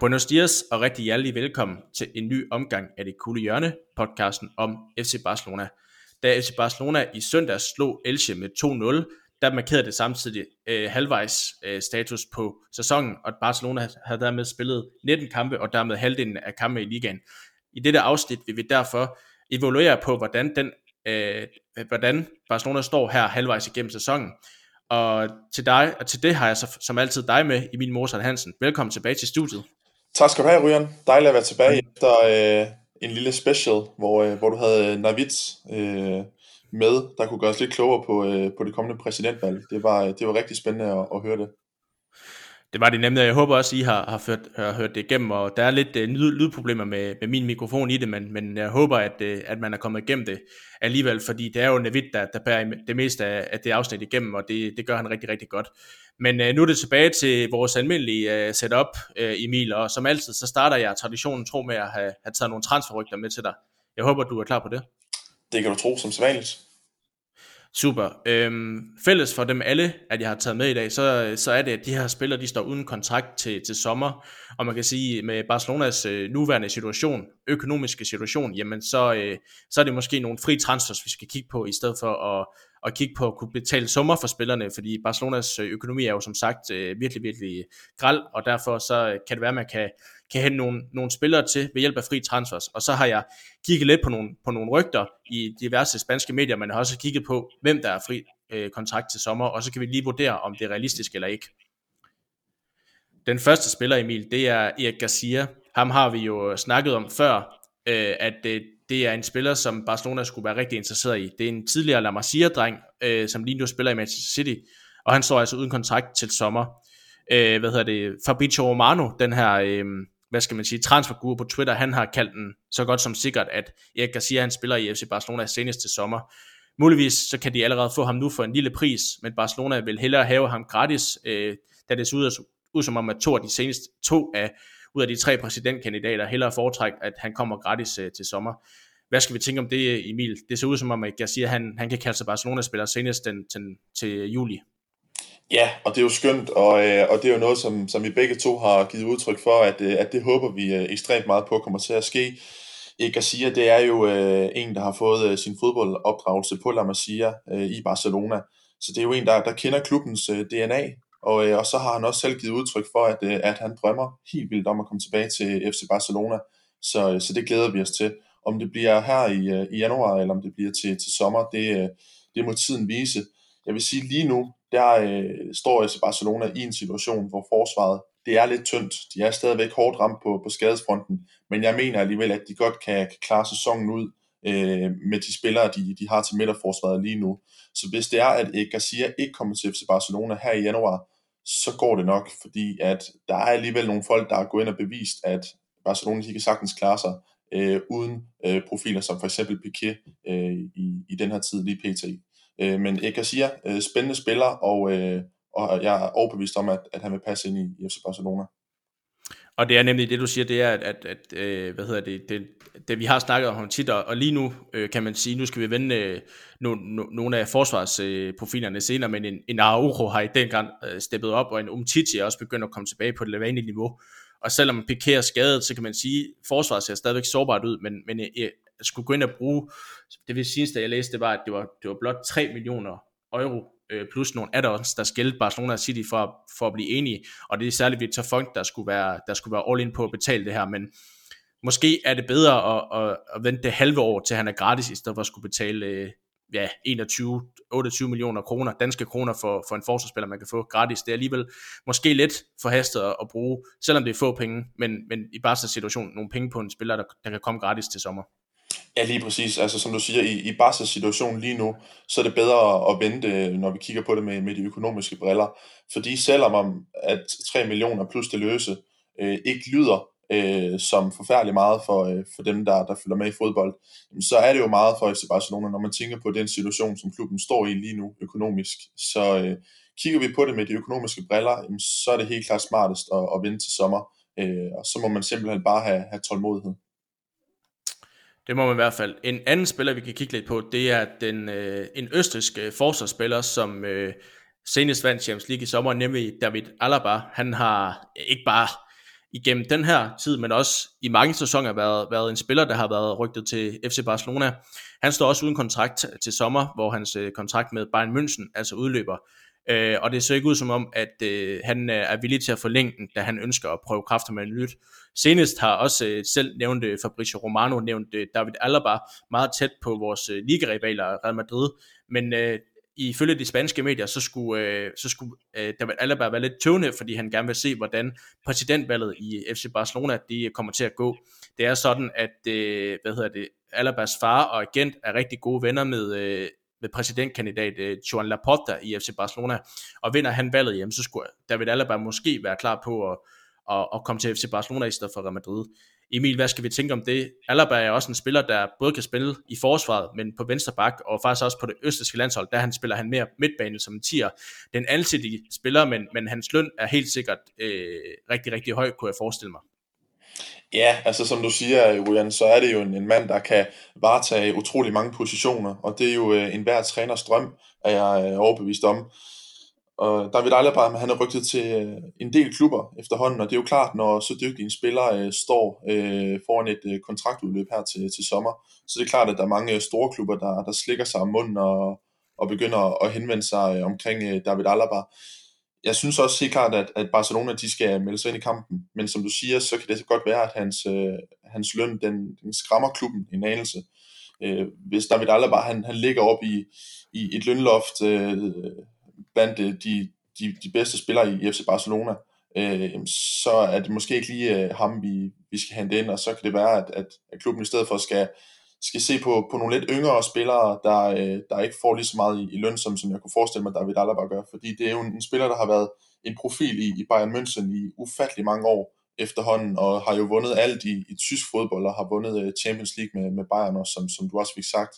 Buenos dias og rigtig hjertelig velkommen til en ny omgang af det kulde hjørne, podcasten om FC Barcelona. Da FC Barcelona i søndags slog Elche med 2-0, der markerede det samtidig øh, halvvejs øh, status på sæsonen, og Barcelona havde dermed spillet 19 kampe og dermed halvdelen af kampe i ligaen. I dette afsnit vil vi derfor evaluere på, hvordan, den, øh, hvordan Barcelona står her halvvejs igennem sæsonen. Og til, dig, og til det har jeg så, som altid dig med, i min Hansen. Velkommen tilbage til studiet. Tak skal du have, Ryan. Dejligt at være tilbage efter øh, en lille special, hvor, øh, hvor du havde Navitz øh, med, der kunne gøre os lidt klogere på, øh, på det kommende præsidentvalg. Det var, det var rigtig spændende at, at høre det. Det var det nemlig. Jeg håber også, I har, har, ført, har hørt det igennem, og der er lidt uh, lyd, lydproblemer med, med min mikrofon i det, men, men jeg håber, at, uh, at man er kommet igennem det alligevel, fordi det er jo Navid, der, der bærer det meste af, af det afsnit igennem, og det, det gør han rigtig, rigtig godt. Men uh, nu er det tilbage til vores almindelige uh, setup, uh, Emil, og som altid, så starter jeg traditionen tro med at have, have taget nogle transferrygter med til dig. Jeg håber, du er klar på det. Det kan du tro som sædvanligt. Super. Øhm, fælles for dem alle, at jeg har taget med i dag, så, så er det, at de her spillere, de står uden kontrakt til, til sommer, og man kan sige, med Barcelonas øh, nuværende situation, økonomiske situation, jamen så, øh, så er det måske nogle fri transfers, vi skal kigge på, i stedet for at, at kigge på at kunne betale sommer for spillerne, fordi Barcelonas øh, økonomi er jo som sagt øh, virkelig, virkelig græld, og derfor så øh, kan det være, at man kan kan hente nogle, nogle spillere til ved hjælp af fri transfers. Og så har jeg kigget lidt på nogle, på nogle rygter i diverse spanske medier, men har også kigget på, hvem der er fri øh, kontrakt til sommer, og så kan vi lige vurdere, om det er realistisk eller ikke. Den første spiller, Emil, det er Erik Garcia. Ham har vi jo snakket om før, øh, at det, det er en spiller, som Barcelona skulle være rigtig interesseret i. Det er en tidligere La Masia-dreng, øh, som lige nu spiller i Manchester City, og han står altså uden kontrakt til sommer. Øh, hvad hedder det? Fabrizio Romano, den her øh, hvad skal man sige, transferguru på Twitter, han har kaldt den så godt som sikkert, at Erik Garcia, han spiller i FC Barcelona senest til sommer. Muligvis så kan de allerede få ham nu for en lille pris, men Barcelona vil hellere have ham gratis, øh, da det ser ud, ud som om, at to af de seneste to af, ud af de tre præsidentkandidater hellere foretrækker, at han kommer gratis øh, til sommer. Hvad skal vi tænke om det, Emil? Det ser ud som om, at Garcia han, han kan kalde sig Barcelona-spiller senest den, til, til juli. Ja, og det er jo skønt, og, øh, og det er jo noget, som, som vi begge to har givet udtryk for, at, øh, at det håber vi øh, ekstremt meget på kommer til at ske. Ikke Garcia, det er jo øh, en, der har fået øh, sin fodboldopdragelse på La Masia øh, i Barcelona. Så det er jo en, der, der kender klubbens øh, DNA, og, øh, og så har han også selv givet udtryk for, at, øh, at han drømmer helt vildt om at komme tilbage til FC Barcelona. Så, øh, så det glæder vi os til. Om det bliver her i, øh, i januar, eller om det bliver til, til sommer, det, øh, det må tiden vise. Jeg vil sige lige nu, der øh, står FC Barcelona i en situation, hvor forsvaret det er lidt tyndt. De er stadigvæk hårdt ramt på, på skadesfronten, men jeg mener alligevel, at de godt kan, kan klare sæsonen ud øh, med de spillere, de, de har til midterforsvaret lige nu. Så hvis det er, at Garcia ikke kommer til FC Barcelona her i januar, så går det nok, fordi at der er alligevel nogle folk, der har gået ind og bevist, at Barcelona de kan sagtens klare sig øh, uden øh, profiler som for eksempel Piqué øh, i, i den her tid lige pt. Øh, men jeg kan sige, øh, spændende spiller, og, øh, og jeg er overbevist om, at, at han vil passe ind i FC Barcelona. Og det er nemlig det, du siger, det er, at, at, at øh, hvad hedder det, det, det, vi har snakket om ham tit, og lige nu øh, kan man sige, nu skal vi vende øh, no, no, nogle af forsvarsprofilerne øh, senere, men en, en Araujo har i den grad øh, steppet op, og en Umtiti er også begyndt at komme tilbage på det vanlige niveau. Og selvom Piqué er skadet, så kan man sige, at forsvaret ser stadigvæk sårbart ud, men, men øh, skulle gå ind og bruge, det vil sige, at jeg læste, det var, at det var, det var blot 3 millioner euro øh, plus nogle add-ons, der skældte Barcelona City for, for at blive enige, og det er særligt Victor Funk, der skulle være, der skulle være all in på at betale det her, men måske er det bedre at, at, at vente det halve år, til han er gratis, i stedet for at skulle betale øh, ja, 21, 28 millioner kroner, danske kroner for, for en forsvarsspiller, man kan få gratis. Det er alligevel måske lidt forhastet at, at bruge, selvom det er få penge, men, men i Barca's situation, nogle penge på en spiller, der, der kan komme gratis til sommer. Ja, lige præcis. Altså som du siger, i, i Barca's situation lige nu, så er det bedre at vente, øh, når vi kigger på det med, med de økonomiske briller. Fordi selvom om, at 3 millioner plus det løse øh, ikke lyder øh, som forfærdeligt meget for, øh, for dem, der, der følger med i fodbold, så er det jo meget for FC Barcelona, når man tænker på den situation, som klubben står i lige nu økonomisk. Så øh, kigger vi på det med de økonomiske briller, så er det helt klart smartest at, at vente til sommer. Øh, og så må man simpelthen bare have, have tålmodighed. Det må man i hvert fald. En anden spiller, vi kan kigge lidt på, det er den, øh, en østrisk øh, forsvarsspiller, som øh, senest vandt Champions League i sommer, nemlig David Alaba. Han har øh, ikke bare igennem den her tid, men også i mange sæsoner været, været en spiller, der har været rygtet til FC Barcelona. Han står også uden kontrakt til sommer, hvor hans øh, kontrakt med Bayern München altså udløber. Øh, og det ser ikke ud som om, at øh, han øh, er villig til at forlænge den, da han ønsker at prøve kræfter med en nyt. Senest har også øh, selv nævnt øh, Fabricio Romano, nævnt øh, David Alaba meget tæt på vores øh, ligarivaler Real Madrid, men øh, ifølge de spanske medier, så skulle, øh, så skulle øh, David Alaba være lidt tøvende, fordi han gerne vil se, hvordan præsidentvalget i FC Barcelona de kommer til at gå. Det er sådan, at øh, hvad hedder det, Alabas far og agent er rigtig gode venner med, øh, med præsidentkandidat øh, Joan Laporta i FC Barcelona, og vinder han valget, hjem, så skulle David Alaba måske være klar på at, at, at komme til FC Barcelona i stedet for Real Madrid. Emil, hvad skal vi tænke om det? Alaba er også en spiller, der både kan spille i forsvaret, men på venstre bak, og faktisk også på det østlige landshold, der han spiller han mere midtbane som en tier. Den alsidige spiller, men, men hans løn er helt sikkert øh, rigtig, rigtig høj, kunne jeg forestille mig. Ja, altså som du siger, Julian, så er det jo en, en mand, der kan varetage utrolig mange positioner, og det er jo øh, en hver træners drøm, er jeg øh, overbevist om. Og David Alaba, han er rygtet til øh, en del klubber efterhånden, og det er jo klart, når så dygtig en spiller øh, står øh, foran et øh, kontraktudløb her til, til sommer, så det er klart, at der er mange store klubber, der, der slikker sig om munden og, og begynder at henvende sig øh, omkring øh, David Alaba jeg synes også helt klart, at, at Barcelona de skal melde sig ind i kampen, men som du siger, så kan det så godt være, at hans, øh, hans løn den, den skræmmer klubben en anelse. Øh, hvis David Alaba han, han ligger op i, i et lønloft øh, blandt øh, de, de, de bedste spillere i FC Barcelona, øh, så er det måske ikke lige øh, ham, vi, vi skal hente ind, og så kan det være, at, at, at klubben i stedet for skal, skal se på, på nogle lidt yngre spillere, der, øh, der ikke får lige så meget i, i løn, som, som jeg kunne forestille mig, David Alaba gør. Fordi det er jo en, en spiller, der har været en profil i, i Bayern München i ufattelig mange år efterhånden, og har jo vundet alt i, i tysk fodbold, og har vundet øh, Champions League med, med Bayern også, som, som du også fik sagt.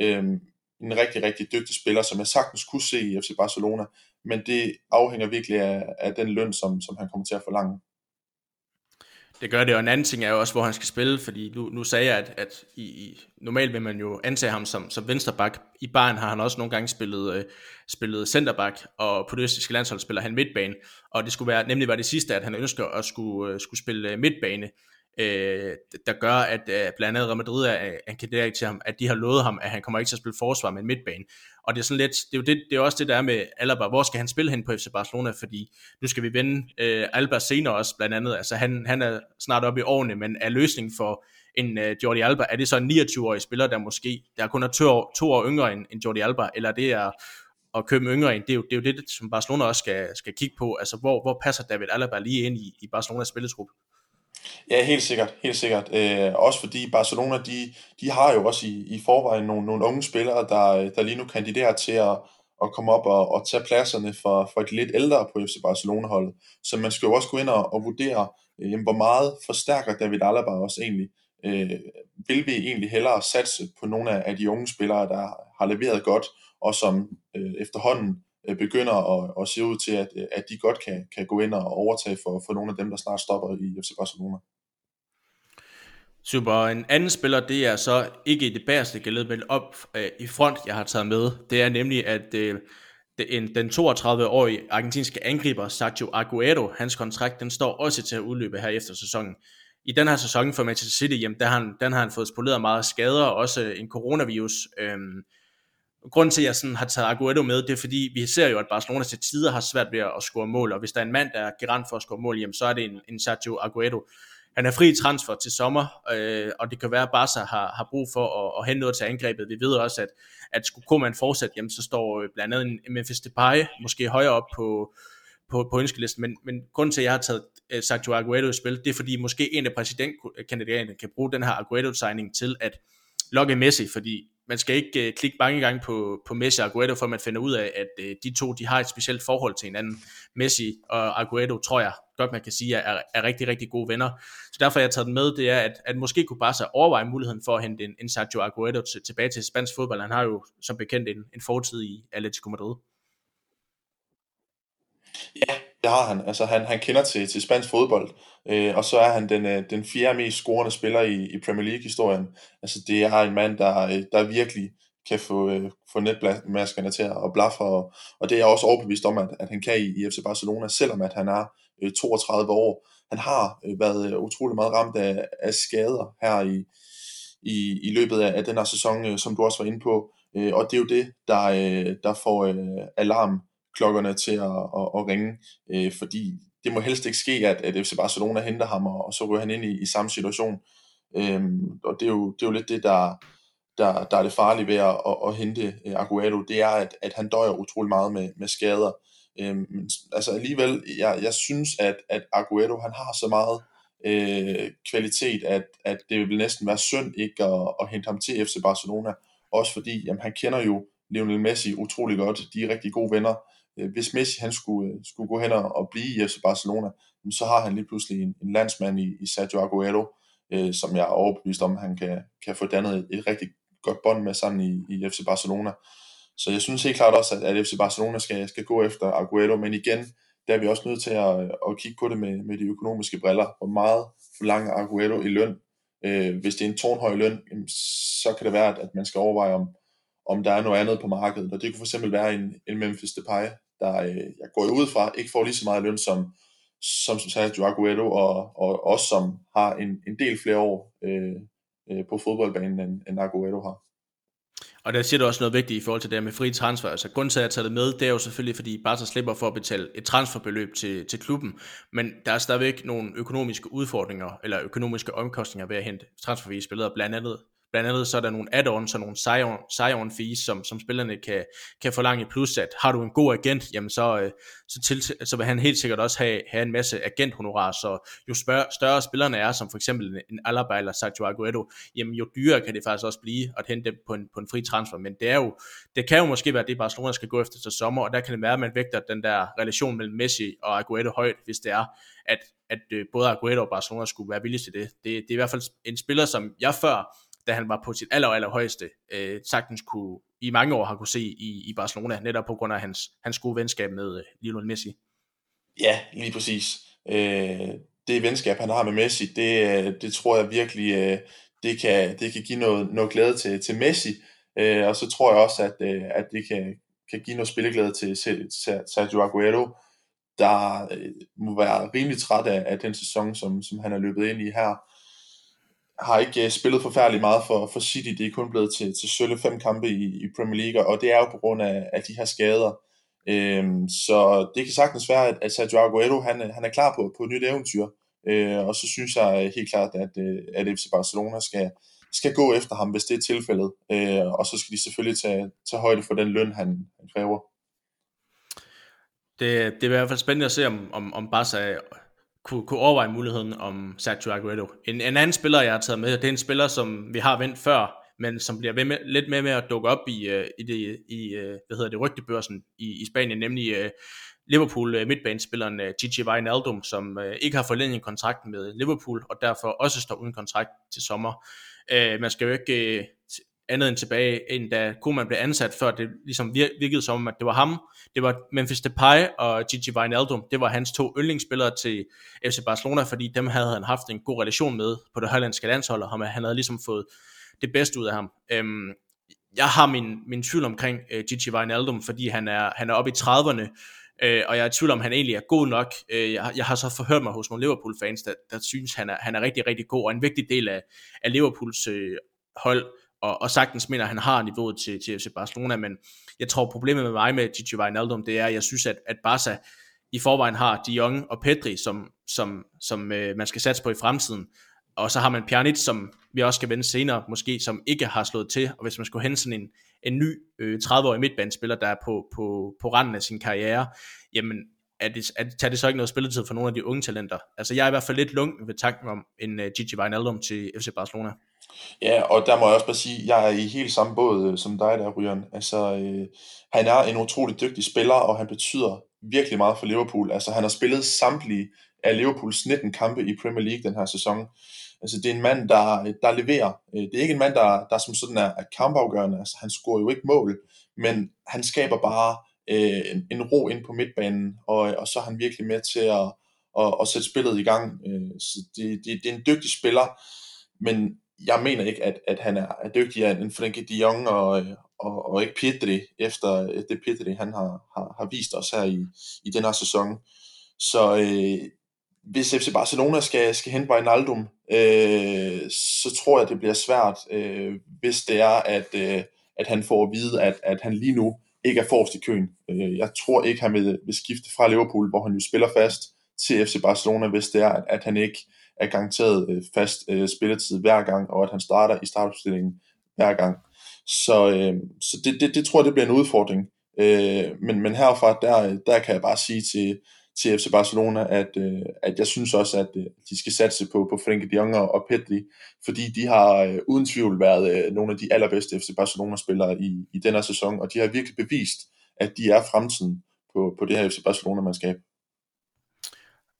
Øhm, en rigtig, rigtig dygtig spiller, som jeg sagtens kunne se i FC Barcelona, men det afhænger virkelig af, af den løn, som, som han kommer til at forlange. Det gør det, og en anden ting er jo også, hvor han skal spille, fordi nu, nu sagde jeg, at, at i, i, normalt vil man jo antage ham som, som vensterbak. I Bayern har han også nogle gange spillet, øh, spillet centerback, og på det østiske landshold spiller han midtbane, og det skulle være, nemlig var det sidste, at han ønsker at skulle, øh, skulle spille øh, midtbane, øh, der gør, at øh, blandt andet Real Madrid er en kandidat til ham, at de har lovet ham, at han kommer ikke til at spille forsvar men midtbane. Og det er sådan lidt, det er jo det, det er også det der er med Alaba, hvor skal han spille hen på FC Barcelona, fordi nu skal vi vende øh, Alba senere også blandt andet, altså han, han er snart oppe i årene, men er løsningen for en øh, Jordi Alba, er det så en 29-årig spiller, der måske, der kun er to år, to år yngre end, end Jordi Alba, eller det er at købe yngre ind, det er, jo, det er jo det, som Barcelona også skal, skal kigge på, altså hvor, hvor passer David Alaba lige ind i, i Barcelonas spilletrup? Ja, helt sikkert, helt sikkert. Øh, også fordi Barcelona, de, de har jo også i, i forvejen nogle, nogle unge spillere, der, der lige nu kandiderer til at, at komme op og, og tage pladserne for, for de lidt ældre på FC Barcelona-holdet. Så man skal jo også gå ind og, og vurdere, øh, hvor meget forstærker David Alaba også egentlig. Øh, vil vi egentlig hellere satse på nogle af, af de unge spillere, der har leveret godt, og som øh, efterhånden øh, Øh, begynder at, at se ud til, at, øh, at de godt kan, kan gå ind og overtage for, for nogle af dem, der snart stopper i FC Barcelona. Super. En anden spiller, det er så ikke i det bæreste gældet, men op øh, i front, jeg har taget med. Det er nemlig, at øh, den, den 32-årige argentinske angriber, Sergio Aguero, hans kontrakt, den står også til at udløbe her efter sæsonen. I den her sæson for Manchester City, jamen, der har han, den har han fået spoleret meget skader, og også en coronavirus. Øh, Grunden til, at jeg sådan har taget Aguero med, det er fordi, vi ser jo, at Barcelona til tider har svært ved at score mål, og hvis der er en mand, der er garant for at score mål, jamen, så er det en, en Sergio Aguero. Han er fri transfer til sommer, øh, og det kan være, at Barca har, har brug for at, at hente noget til angrebet. Vi ved også, at, at skulle Koeman fortsætte, jamen, så står øh, blandt andet en Memphis Depay måske højere op på, på, på ønskelisten, men, men grunden til, at jeg har taget øh, Sergio Aguero i spil, det er fordi måske en af præsidentkandidaterne kan bruge den her Aguero-signing til at lokke Messi, fordi man skal ikke øh, klikke mange gange på, på Messi og Aguero, for man finder ud af, at øh, de to de har et specielt forhold til hinanden. Messi og Aguero, tror jeg godt, man kan sige, er, er rigtig, rigtig gode venner. Så derfor har jeg taget den med, det er, at, at måske kunne Barca overveje muligheden for at hente en, en Sergio Aguero til, tilbage til spansk fodbold. Han har jo som bekendt en, en fortid i Atletico Madrid. Ja, det har han. Altså, han, han kender til, til spansk fodbold, øh, og så er han den, øh, den fjerde mest scorende spiller i, i Premier League-historien. Altså, det er en mand, der, øh, der virkelig kan få, øh, få netmaskerne til at blaffe, og, og det er jeg også overbevist om, at, at han kan i, i FC Barcelona, selvom at han er øh, 32 år. han har øh, været øh, utrolig meget ramt af, af skader her i, i, i løbet af, af den her sæson, øh, som du også var inde på. Øh, og det er jo det, der, øh, der får øh, klokkerne til at, at, at ringe, øh, fordi det må helst ikke ske, at, at FC Barcelona henter ham, og, og så ryger han ind i, i samme situation. Øhm, og det er, jo, det er jo lidt det, der, der, der er det farlige ved at, at, at hente uh, Aguero, det er, at, at han døjer utrolig meget med, med skader. Øhm, men altså alligevel, jeg, jeg synes, at, at Aguero, han har så meget øh, kvalitet, at, at det vil næsten være synd ikke at, at hente ham til FC Barcelona. Også fordi, jamen, han kender jo Lionel Messi utrolig godt. De er rigtig gode venner. Øh, hvis Messi han skulle, øh, skulle gå hen og blive i FC Barcelona, så har han lige pludselig en, en landsmand i, i Sergio Aguero, øh, som jeg er overbevist om, han kan, kan få dannet et, et rigtig godt bånd med sammen i, i FC Barcelona. Så jeg synes helt klart også, at, at FC Barcelona skal, skal gå efter Aguero, men igen, der er vi også nødt til at, at kigge på det med, med de økonomiske briller. Hvor meget forlanger Aguero i løn? Øh, hvis det er en tårnhøj løn, så kan det være, at man skal overveje, om, om der er noget andet på markedet. Og det kunne for eksempel være en, en Memphis Depay, der øh, jeg går ud fra, ikke får lige så meget løn som, som som Sergio Aguero, og, og også som har en, en del flere år øh, øh, på fodboldbanen, end, end Aguero har. Og der siger du også noget vigtigt i forhold til det med fri transfer. Altså grunden til at jeg tager det med, det er jo selvfølgelig, fordi Barca slipper for at betale et transferbeløb til, til klubben, men der er stadigvæk nogle økonomiske udfordringer, eller økonomiske omkostninger ved at hente transfervis spillere, blandt andet Blandt andet så er der nogle add-ons og nogle sign-on fees, som, som spillerne kan, kan forlange plus, at har du en god agent, jamen så, øh, så, til, så vil han helt sikkert også have, have en masse agenthonorar, så jo større, større spillerne er, som for eksempel en Alaba eller Sergio Aguero, jamen jo dyrere kan det faktisk også blive at hente dem på en, på en fri transfer, men det er jo, det kan jo måske være det, Barcelona skal gå efter til sommer, og der kan det være, at man vægter den der relation mellem Messi og Aguero højt, hvis det er, at, at øh, både Aguero og Barcelona skulle være villige til det. det. Det er i hvert fald en spiller, som jeg før da han var på sit aller, aller højeste, øh, sagtens kunne i mange år har kunne se i, i Barcelona, netop på grund af hans, hans gode venskab med øh, Lionel Messi. Ja, lige præcis. Øh, det venskab, han har med Messi, det, øh, det tror jeg virkelig, øh, det, kan, det kan give noget, noget glæde til, til Messi, øh, og så tror jeg også, at, øh, at det kan, kan give noget spilleglæde til Sergio Aguero, der øh, må være rimelig træt af, af den sæson, som, som han er løbet ind i her har ikke øh, spillet forfærdeligt meget for, for City. Det er kun blevet til, til sølle fem kampe i, i Premier League, og det er jo på grund af, af de her skader. Øhm, så det kan sagtens være, at, at Sergio Aguero han, øh, han er klar på, på et nyt eventyr. Øh, og så synes jeg øh, helt klart, at, at FC Barcelona skal, skal gå efter ham, hvis det er tilfældet. Øh, og så skal de selvfølgelig tage, tage højde for den løn, han, han kræver. Det, det er i hvert fald spændende at se, om, om, om Barca kunne, kunne overveje muligheden om Sergio Aguero. En, en anden spiller, jeg har taget med, det er en spiller, som vi har vendt før, men som bliver ved med, lidt med med at dukke op i, uh, i, det, i uh, hvad hedder det, rygtebørsen i, i Spanien, nemlig uh, Liverpool uh, midtbanespilleren uh, Gigi Wijnaldum, som uh, ikke har forlænget en kontrakt med Liverpool, og derfor også står uden kontrakt til sommer. Uh, man skal jo ikke uh, andet end tilbage, end da Koeman blev ansat, før det ligesom virkede som, at det var ham. Det var Memphis Depay og Gigi Wijnaldum. Det var hans to yndlingsspillere til FC Barcelona, fordi dem havde han haft en god relation med på det hollandske landshold, og han havde ligesom fået det bedste ud af ham. Øhm, jeg har min, min tvivl omkring øh, Gigi Wijnaldum, fordi han er, han er oppe i 30'erne, øh, og jeg er i tvivl om, han egentlig er god nok. Øh, jeg, jeg har så forhørt mig hos nogle Liverpool-fans, der, der synes, han er, han er rigtig, rigtig god, og en vigtig del af, af Liverpools øh, hold og, og sagtens mener, at han har niveauet til, til FC Barcelona, men jeg tror problemet med mig med Gigi Wijnaldum, det er, at jeg synes, at, at Barca i forvejen har De Jong og Pedri, som, som, som øh, man skal satse på i fremtiden, og så har man Pjanic, som vi også skal vende senere, måske som ikke har slået til, og hvis man skulle hente sådan en, en ny øh, 30-årig midtbanespiller, der er på, på, på randen af sin karriere, jamen er det, er tager det så ikke noget spilletid for nogle af de unge talenter? Altså jeg er i hvert fald lidt lung ved tanken om en uh, Gigi Wijnaldum til FC Barcelona. Ja, og der må jeg også bare sige, at jeg er i helt samme båd øh, som dig der, Ryan. Altså, øh, han er en utrolig dygtig spiller, og han betyder virkelig meget for Liverpool. Altså, han har spillet samtlige af Liverpools 19 kampe i Premier League den her sæson. Altså, det er en mand, der, der leverer. Øh, det er ikke en mand, der, der som sådan er, er kampafgørende. Altså, han scorer jo ikke mål, men han skaber bare øh, en, en ro ind på midtbanen, og, og så er han virkelig med til at, at, at sætte spillet i gang. Øh, så det, det, det er en dygtig spiller, men jeg mener ikke, at, at han er, dygtigere end Frenkie de Jong og, og, og ikke Pedri, efter det Pedri han har, har, har vist os her i, i den her sæson. Så øh, hvis FC Barcelona skal, skal hente Wijnaldum, øh, så tror jeg, det bliver svært, øh, hvis det er, at, øh, at han får at vide, at, at han lige nu ikke er forrest i køen. Øh, jeg tror ikke, han vil, vil skifte fra Liverpool, hvor han jo spiller fast, til FC Barcelona, hvis det er, at, at han ikke er garanteret øh, fast øh, spilletid hver gang, og at han starter i startopstillingen hver gang. Så, øh, så det, det, det tror jeg, det bliver en udfordring. Øh, men, men herfra, der, der kan jeg bare sige til, til FC Barcelona, at, øh, at jeg synes også, at øh, de skal satse på, på Frenkie de Jong og Pedri, fordi de har øh, uden tvivl været øh, nogle af de allerbedste FC Barcelona-spillere i, i denne sæson, og de har virkelig bevist, at de er fremtiden på, på det her FC Barcelona-mandskab.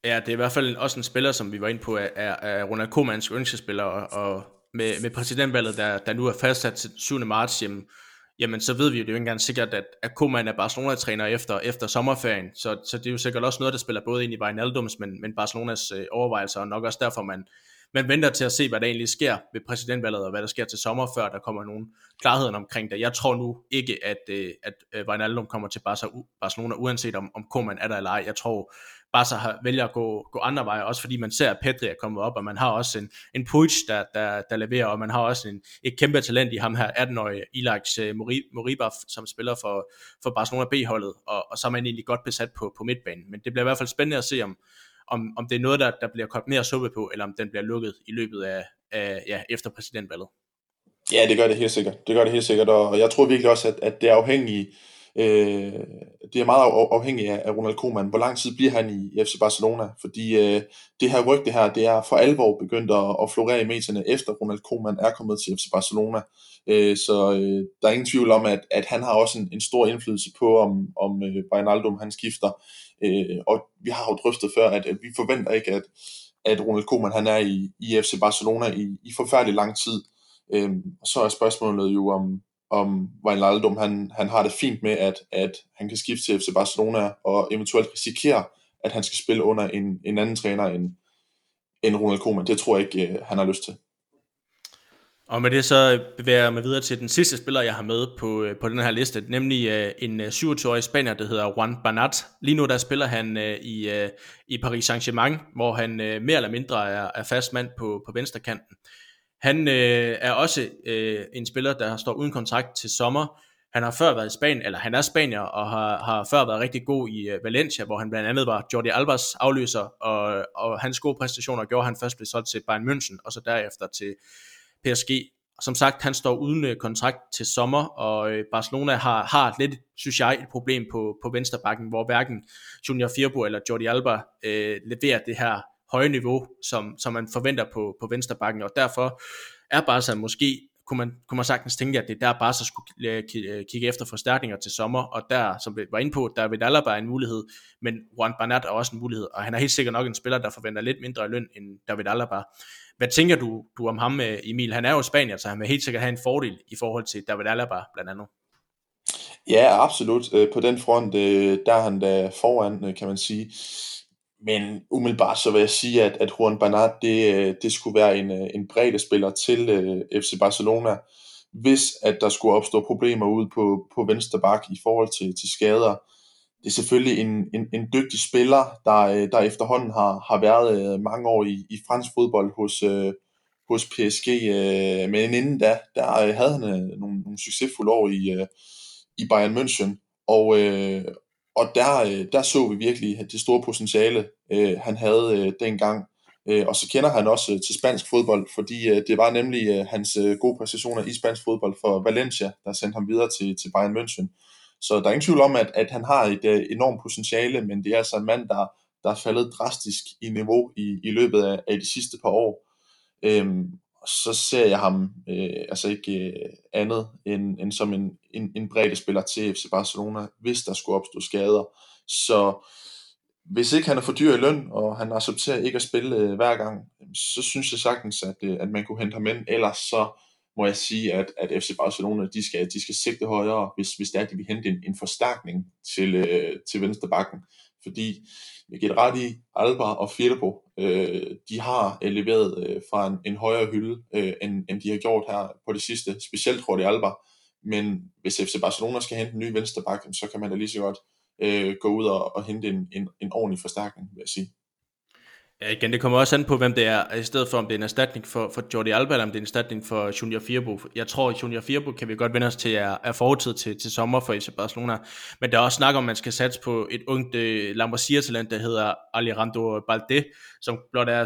Ja, det er i hvert fald også en spiller, som vi var inde på, er, er Ronald Koemans yndlingsspiller, og, og med, med præsidentvalget, der, der nu er fastsat til 7. marts, jamen, jamen så ved vi jo det er jo ikke engang sikkert, at, at Koeman er Barcelona-træner efter, efter sommerferien, så, så det er jo sikkert også noget, der spiller både ind i Wijnaldums, men, men Barcelonas øh, overvejelser, og nok også derfor, man, man venter til at se, hvad der egentlig sker ved præsidentvalget, og hvad der sker til sommer, før der kommer nogen klarhed omkring det. Jeg tror nu ikke, at, øh, at øh, Wijnaldum kommer til Barcelona, uanset om, om Koeman er der eller ej. Jeg tror, Barca har, vælger at gå, gå andre veje, også fordi man ser, at Pedri er kommet op, og man har også en, en Puig, der, der, der leverer, og man har også en, et kæmpe talent i ham her, 18-årige Ilax øh, Moriba, som spiller for, for Barcelona B-holdet, og, og så er man egentlig godt besat på, på midtbanen. Men det bliver i hvert fald spændende at se, om, om, om det er noget, der, der bliver kogt mere suppe på, eller om den bliver lukket i løbet af, af ja, efter præsidentvalget. Ja, det gør det helt sikkert. Det gør det helt sikkert, og jeg tror virkelig også, at, at det er afhængigt Øh, det er meget afhængigt af, Ronald Koeman. Hvor lang tid bliver han i FC Barcelona? Fordi øh, det her rygte her, det er for alvor begyndt at, at florere i medierne, efter Ronald Koeman er kommet til FC Barcelona. Øh, så øh, der er ingen tvivl om, at, at han har også en, en stor indflydelse på, om, om øh, Wijnaldum han skifter. Øh, og vi har jo drøftet før, at, at vi forventer ikke, at, at Ronald Koeman han er i, i FC Barcelona i, i forfærdelig lang tid. Øh, og så er spørgsmålet jo, om, om Wijnaldum han, han har det fint med, at, at han kan skifte til FC Barcelona og eventuelt risikere, at han skal spille under en, en anden træner end, end Ronald Koeman. Det tror jeg ikke, øh, han har lyst til. Og med det så bevæger jeg mig videre til den sidste spiller, jeg har med på, øh, på den her liste, nemlig øh, en 27-årig spanier, der hedder Juan Banat. Lige nu der spiller han i, i Paris Saint-Germain, hvor han mere eller mindre er, er fast mand på, på venstrekanten. Han øh, er også øh, en spiller, der står uden kontrakt til sommer. Han har før været i Spanien, eller han er spanier, og har, har før været rigtig god i øh, Valencia, hvor han blandt andet var Jordi Albers afløser, og, og hans gode præstationer gjorde, at han først blev solgt til Bayern München, og så derefter til PSG. Som sagt, han står uden øh, kontrakt til sommer, og øh, Barcelona har, har lidt, synes jeg, et problem på, på venstrebakken, hvor hverken Junior Firbo eller Jordi Alba øh, leverer det her høje niveau, som, som man forventer på, på venstrebakken, og derfor er Barca måske, kunne man, kunne man sagtens tænke, at det er der Barca skulle øh, øh, kigge efter forstærkninger til sommer, og der, som vi var inde på, der vil Alaba en mulighed, men Juan Bernat er også en mulighed, og han er helt sikkert nok en spiller, der forventer lidt mindre løn end David Alaba. Hvad tænker du, du om ham, øh, Emil? Han er jo Spanier, så han vil helt sikkert have en fordel i forhold til David Alaba blandt andet. Ja, absolut. På den front, der er han da foran, kan man sige. Men umiddelbart så vil jeg sige, at, at Juan Bernat, det, øh, det skulle være en, øh, en bredde spiller til uh, øh, FC Barcelona, hvis at der skulle opstå problemer ude på, på venstre bak i forhold til, til skader. Det er selvfølgelig en, en, en dygtig spiller, der, øh, der efterhånden har, har været mange år i, i fransk fodbold hos, uh, hos PSG, uh, men inden da, der havde han nogle, nogle succesfulde år i, uh, i Bayern München, og, uh, og der, øh, der så vi virkelig det store potentiale, øh, han havde øh, dengang. Øh, og så kender han også øh, til spansk fodbold, fordi øh, det var nemlig øh, hans øh, gode præstationer i spansk fodbold for Valencia, der sendte ham videre til, til Bayern München. Så der er ingen tvivl om, at, at han har et øh, enormt potentiale, men det er altså en mand, der, der er faldet drastisk i niveau i, i løbet af, af de sidste par år. Øhm, så ser jeg ham øh, altså ikke øh, andet end, end som en, en, en bredde spiller til FC Barcelona, hvis der skulle opstå skader. Så hvis ikke han er for dyr i løn, og han accepterer ikke at spille øh, hver gang, så synes jeg sagtens, at, øh, at man kunne hente ham ind. Ellers så må jeg sige, at, at FC Barcelona, de skal, de skal sigte højere, hvis, hvis det er, at de vil hente en, en forstærkning til, øh, til venstre bakken. Fordi jeg giver ret i, Alba og Firpo, øh, de har øh, leveret øh, fra en, en højere hylde, øh, end, end de har gjort her på det sidste. Specielt tror jeg, Alba. Men hvis FC Barcelona skal hente en ny venstreback, så kan man da lige så godt øh, gå ud og, og hente en, en, en ordentlig forstærkning, vil jeg sige. Ja, igen, det kommer også an på, hvem det er, i stedet for, om det er en erstatning for, for Jordi Alba, eller om det er en erstatning for Junior Firbo. Jeg tror, at Junior Firbo kan vi godt vende os til, er, er fortid til, til sommer for FC Barcelona. Men der er også snak om, at man skal satse på et ungt uh, Lamborghini-talent, der hedder Alejandro Balde, som blot er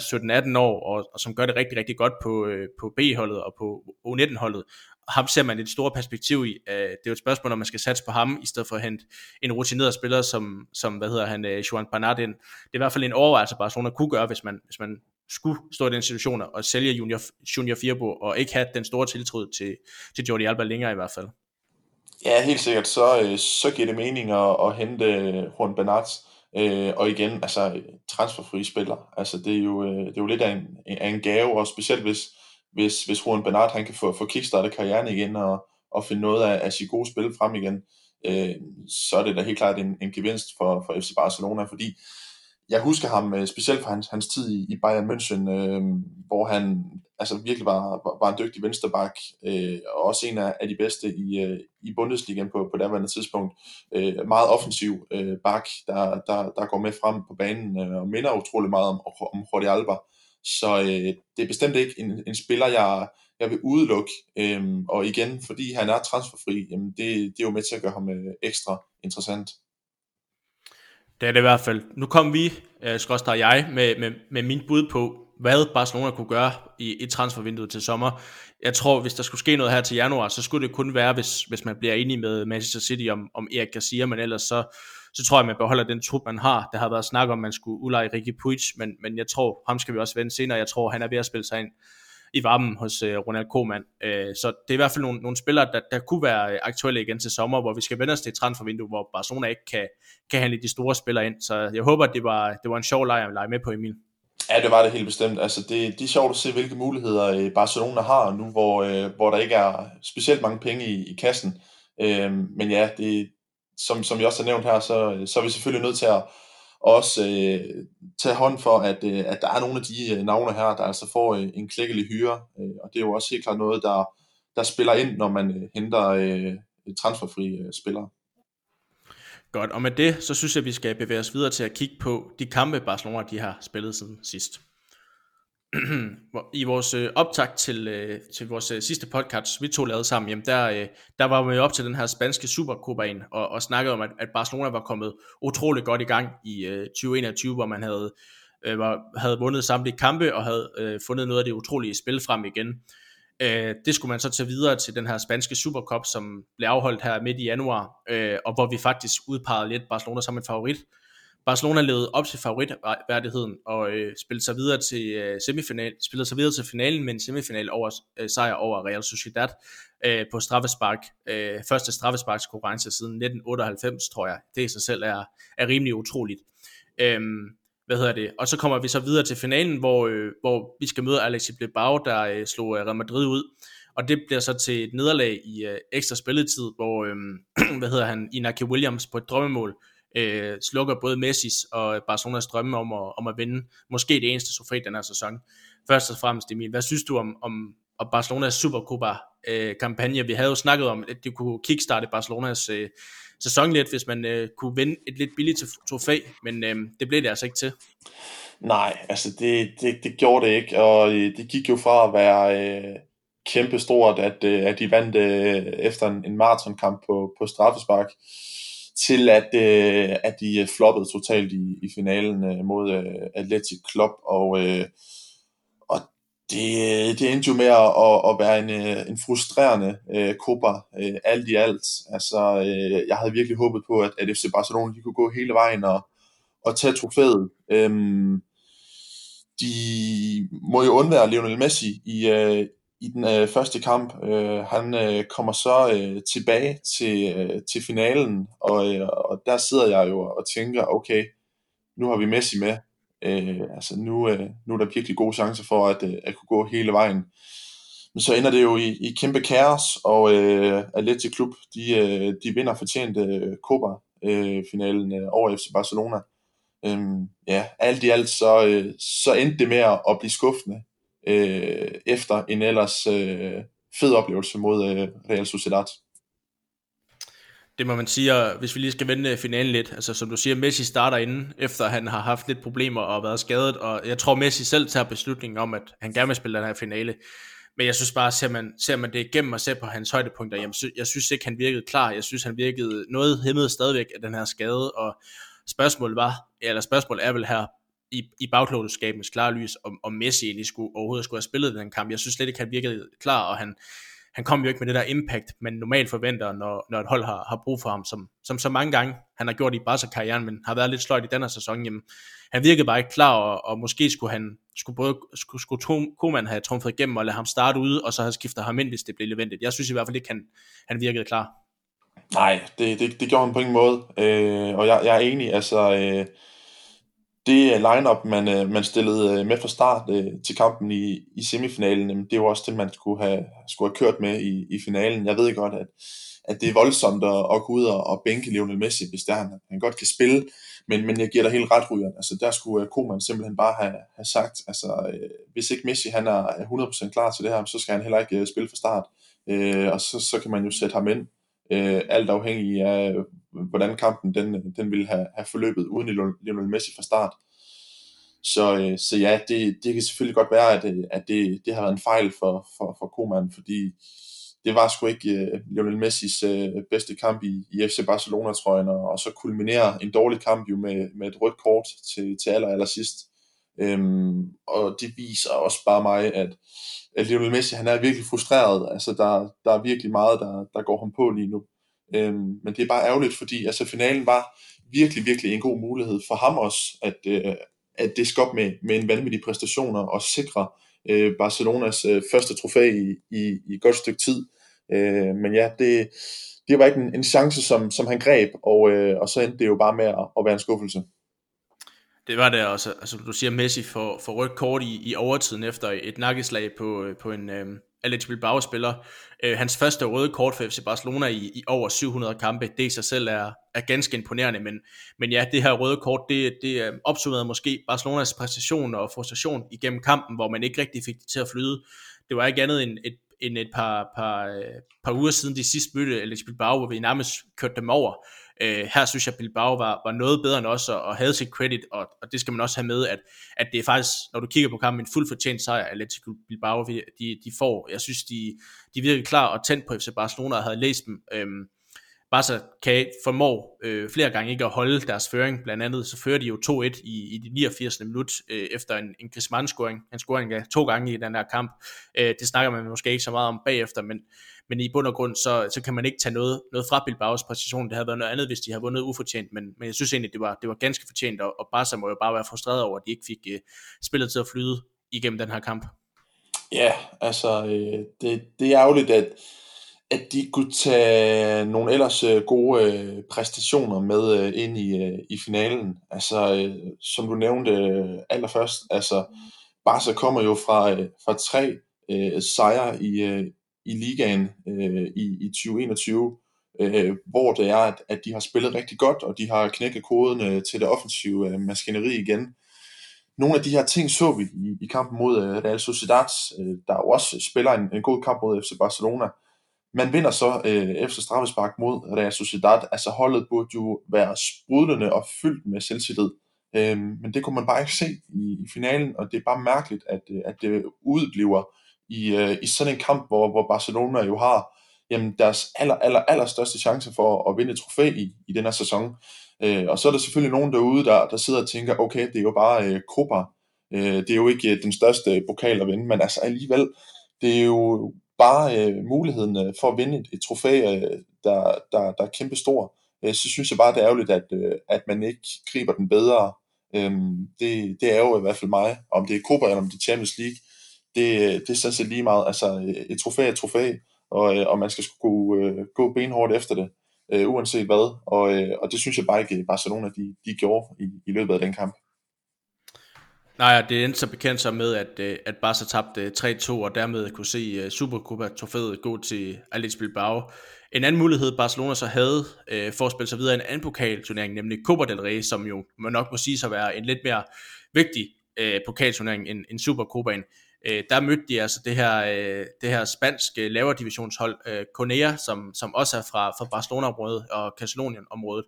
17-18 år, og, og som gør det rigtig, rigtig godt på, uh, på B-holdet og på U19-holdet ham ser man et stort perspektiv i. Øh, det er jo et spørgsmål, om man skal satse på ham, i stedet for at hente en rutineret spiller, som, som hvad hedder han, øh, Juan Bernard ind. Det er i hvert fald en overvejelse, Barcelona kunne gøre, hvis man, hvis man skulle stå i den situation og sælge Junior, Junior Firbo, og ikke have den store tiltro til, til Jordi Alba længere i hvert fald. Ja, helt sikkert. Så, øh, så giver det mening at, at hente øh, Juan Bernard. Øh, og igen, altså transferfri spiller. Altså det er jo, øh, det er jo lidt af en, af en gave, og specielt hvis, hvis, hvis Juan Bernard han kan få, få kickstartet karrieren igen og, og finde noget af, af sit gode spil frem igen, øh, så er det da helt klart en, en gevinst for, for FC Barcelona, fordi jeg husker ham øh, specielt fra hans, hans tid i, i Bayern München, øh, hvor han altså virkelig var, var, var en dygtig vensterbak, øh, og også en af, af de bedste i, øh, i Bundesligaen på, på daværende tidspunkt. Øh, meget offensiv øh, bak, der, der, der går med frem på banen øh, og minder utrolig meget om, om Jordi Alba. Så øh, det er bestemt ikke en, en spiller, jeg, jeg vil udelukke. Øhm, og igen, fordi han er transferfri, jamen det, det er jo med til at gøre ham øh, ekstra interessant. Det er det i hvert fald. Nu kom vi, øh, og jeg, med, med, med min bud på, hvad Barcelona kunne gøre i, i transfervinduet til sommer. Jeg tror, hvis der skulle ske noget her til januar, så skulle det kun være, hvis, hvis man bliver enig med Manchester City om, om Erik Garcia, men ellers så, så tror jeg, man beholder den trup, man har. Der har været snak om, at man skulle udleje Ricky Puig, men, men jeg tror, ham skal vi også vende senere. Jeg tror, han er ved at spille sig ind i varmen hos øh, Ronald Koeman. Øh, så det er i hvert fald nogle, nogle spillere, der, der kunne være aktuelle igen til sommer, hvor vi skal vende os til et transfervindue, hvor Barcelona ikke kan, kan handle de store spillere ind. Så jeg håber, at det var, det var en sjov lejr at lege med på, Emil. Ja, det var det helt bestemt. Altså, det, det er sjovt at se, hvilke muligheder øh, Barcelona har nu, hvor, øh, hvor der ikke er specielt mange penge i, i kassen. Øh, men ja, det, som, som jeg også har nævnt her, så, så er vi selvfølgelig nødt til at også øh, tage hånd for, at, øh, at der er nogle af de øh, navne her, der altså får øh, en klækkelig hyre. Øh, og det er jo også helt klart noget, der, der spiller ind, når man øh, henter øh, transferfri øh, spillere. Godt, og med det, så synes jeg, at vi skal bevæge os videre til at kigge på de kampe, Barcelona de har spillet siden sidst. I vores øh, optag til, øh, til vores øh, sidste podcast, vi to lavede sammen, jamen der, øh, der var vi op til den her spanske Supercopa og, og snakkede om, at, at Barcelona var kommet utrolig godt i gang i øh, 2021, hvor man havde, øh, var, havde vundet samtlige kampe og havde øh, fundet noget af det utrolige spil frem igen. Øh, det skulle man så tage videre til den her spanske Supercup, som blev afholdt her midt i januar, øh, og hvor vi faktisk udpegede lidt Barcelona som en favorit. Barcelona levede op til favoritværdigheden og øh, spillede sig videre til øh, semifinal, spillede sig videre til finalen med en semifinal over øh, sejr over Real Sociedad øh, på straffespark. Øh, første straffesparkskonkurrence siden 1998, tror jeg. Det i sig selv er, er rimelig utroligt. Øh, hvad hedder det? Og så kommer vi så videre til finalen, hvor, øh, hvor vi skal møde Alexi Bilbao, der øh, slog øh, Real Madrid ud. Og det bliver så til et nederlag i øh, ekstra spilletid, hvor, øh, hvad hedder han, Inaki Williams på et drømmemål øh, slukker både Messis og Barcelonas drømme om at, om at vinde måske det eneste trofæ den her sæson. Først og fremmest, Emil, hvad synes du om, om, om Barcelonas Supercopa øh. Vi havde jo snakket om, at det kunne kickstarte Barcelonas øh, sæson lidt, hvis man øh, kunne vinde et lidt billigt trofæ, men øh, det blev det altså ikke til. Nej, altså det, det, det gjorde det ikke, og øh, det gik jo fra at være øh, kæmpestort, at, øh, at de vandt øh, efter en, en maratonkamp på, på straffespark, til at, øh, at de øh, floppede totalt i, i finalen øh, mod øh, Athletic Club, og, øh, og det, det endte jo med at, at være en, øh, en frustrerende øh, Copa, øh, alt i alt. Altså, øh, jeg havde virkelig håbet på, at, at FC Barcelona de kunne gå hele vejen og, og tage trofæet. Øhm, de må jo undvære Lionel Messi i, øh, i den øh, første kamp. Øh, han øh, kommer så øh, tilbage til, øh, til finalen, og, øh, og der sidder jeg jo og tænker, okay, nu har vi Messi med. Øh, altså nu, øh, nu er der virkelig gode chancer for at, øh, at kunne gå hele vejen. Men så ender det jo i, i kæmpe kaos, og øh, Atletico Klub, de, øh, de vinder fortjent øh, Copa-finalen øh, øh, over FC Barcelona. Øhm, ja, alt i alt så, øh, så endte det med at blive skuffende øh, efter en ellers øh, fed oplevelse mod øh, Real Sociedad. Det må man sige, og hvis vi lige skal vende øh, finalen lidt, altså som du siger, Messi starter inden, efter han har haft lidt problemer og været skadet, og jeg tror Messi selv tager beslutningen om, at han gerne vil spille den her finale. Men jeg synes bare, ser man, ser man det igennem og ser på hans højdepunkter, jamen, jeg synes ikke, han virkede klar. Jeg synes, han virkede noget hæmmet stadigvæk af den her skade, og spørgsmålet var, eller spørgsmålet er vel her, i, i bagklodskabens klare lys, om, om Messi egentlig skulle, overhovedet skulle have spillet den kamp. Jeg synes slet ikke, han virkede klar, og han, han kom jo ikke med det der impact, man normalt forventer, når, når et hold har, har brug for ham, som, som så mange gange han har gjort i Barca-karrieren, men har været lidt sløjt i denne sæson. Jamen, han virkede bare ikke klar, og, og måske skulle han skulle både skulle, skulle Koeman have trumfet igennem og lade ham starte ude, og så have skiftet ham ind, hvis det blev nødvendigt. Jeg synes i hvert fald ikke, han, han virkede klar. Nej, det, det, det gjorde han på ingen måde, øh, og jeg, jeg er enig, altså... Øh det øh, lineup man, øh, man stillede øh, med fra start øh, til kampen i, i semifinalen, det var også det, man skulle have, skulle have kørt med i, i finalen. Jeg ved godt, at, at det er voldsomt at, at gå ud og, og bænke Lionel Messi, hvis der han, han godt kan spille, men, men jeg giver dig helt ret, Ryger. Altså, der skulle øh, Koeman simpelthen bare have, have sagt, altså, hvis ikke Messi han er 100% klar til det her, så skal han heller ikke spille fra start. Øh, og så, så kan man jo sætte ham ind, øh, alt afhængig af, hvordan kampen den, den ville have, have forløbet uden Lionel Messi fra start. Så, øh, så ja, det, det kan selvfølgelig godt være, at, øh, at det, det har været en fejl for, for, for Koeman, fordi det var sgu ikke uh, Lionel Messis uh, bedste kamp i, i FC Barcelona-trøjen, og, og så kulminerer en dårlig kamp jo med, med et rødt kort til, til aller, aller sidst. Øhm, og det viser også bare mig, at, at Lionel Messi han er virkelig frustreret. Altså, der, der er virkelig meget, der, der går ham på lige nu. Øhm, men det er bare ærgerligt, fordi altså, finalen var virkelig, virkelig en god mulighed for ham også, at, øh, at det skal med, med en vanvittig præstation og sikre øh, Barcelonas øh, første trofæ i, i, i et godt stykke tid. Øh, men ja, det, det var ikke en, en chance, som, som han greb, og, øh, og så endte det jo bare med at, at være en skuffelse. Det var det også. Altså, du siger Messi for, for rødt kort i, i overtiden efter et nakkeslag på, øh, på en, øh, Alex Bilbao-spiller. Øh, hans første røde kort for FC Barcelona i, i over 700 kampe, det i sig selv er, er ganske imponerende, men, men ja, det her røde kort, det, det øh, opsummerede måske Barcelonas præstation og frustration igennem kampen, hvor man ikke rigtig fik det til at flyde. Det var ikke andet end et, end et par, par, øh, par uger siden de sidste mødte Alex Bilbao, hvor vi nærmest kørte dem over. Øh, her synes jeg, at Bilbao var, var noget bedre end os, og, og havde sit credit, og, og det skal man også have med, at, at det er faktisk, når du kigger på kampen, en fuldt fortjent sejr, Atletico Bilbao, de, de får. Jeg synes, de, de virkelig klar og tændt på FC Barcelona, og havde læst dem. Øhm, Barca kan formår øh, flere gange ikke at holde deres føring. Blandt andet så fører de jo 2-1 i, i de 89. minut øh, efter en, en Griezmann-scoring. Han scoring ja, to gange i den her kamp. Øh, det snakker man måske ikke så meget om bagefter, men, men i bund og grund, så, så kan man ikke tage noget, noget fra Bilbao's præcision. Det havde været noget andet, hvis de havde vundet ufortjent, men, men jeg synes egentlig, det var, det var ganske fortjent, og, og Barca må jo bare være frustreret over, at de ikke fik øh, spillet til at flyde igennem den her kamp. Ja, altså, øh, det, det er ærgerligt, at at de kunne tage nogle ellers øh, gode øh, præstationer med øh, ind i, i finalen. Altså, som du nævnte allerførst, altså, Barca kommer jo fra, fra tre øh, sejre i, i ligaen øh, i, i 2021, øh, hvor det er, at, at de har spillet rigtig godt, og de har knækket koden til det offensive øh, maskineri igen. Nogle af de her ting så vi i, i kampen mod øh, Real Sociedad, øh, der jo også spiller en, en god kamp mod FC Barcelona, man vinder så øh, efter straffespark mod Real Sociedad. Altså holdet burde jo være sprudlende og fyldt med selvtillid. Øh, men det kunne man bare ikke se i, i finalen, og det er bare mærkeligt, at, øh, at det udbliver i, øh, i sådan en kamp, hvor, hvor Barcelona jo har jamen, deres aller, aller, aller største chance for at vinde et trofæ i, i den her sæson. Øh, og så er der selvfølgelig nogen derude, der, der sidder og tænker, okay, det er jo bare øh, Copa. Øh, det er jo ikke øh, den største pokal at vinde, men altså alligevel, det er jo bare øh, muligheden øh, for at vinde et, et trofæ, øh, der, der, der er kæmpe stor, øh, så synes jeg bare, det er ærgerligt, at, øh, at man ikke griber den bedre. Øh, det, det er jo i hvert fald mig. Om det er Copa eller om det er Champions League, det, øh, det er sådan set lige meget. Altså, øh, et trofæ er et trofæ, og, øh, og man skal sgu øh, gå benhårdt efter det, øh, uanset hvad. Og, øh, og det synes jeg bare ikke, Barcelona de, de gjorde i, i løbet af den kamp. Nej, det endte så bekendt så med, at, øh, at Barca tabte øh, 3-2, og dermed kunne se øh, Supercopa-trofæet gå til Alex Bilbao. En anden mulighed, Barcelona så havde øh, for at spille sig videre i en anden pokalturnering, nemlig Copa del Rey, som jo man nok må sige sig være en lidt mere vigtig øh, pokalturnering end, end Supercopaen, øh, der mødte de altså det her, øh, det her spanske lavere divisionshold, øh, Conea, som, som også er fra, fra Barcelona-området og Catalonien-området.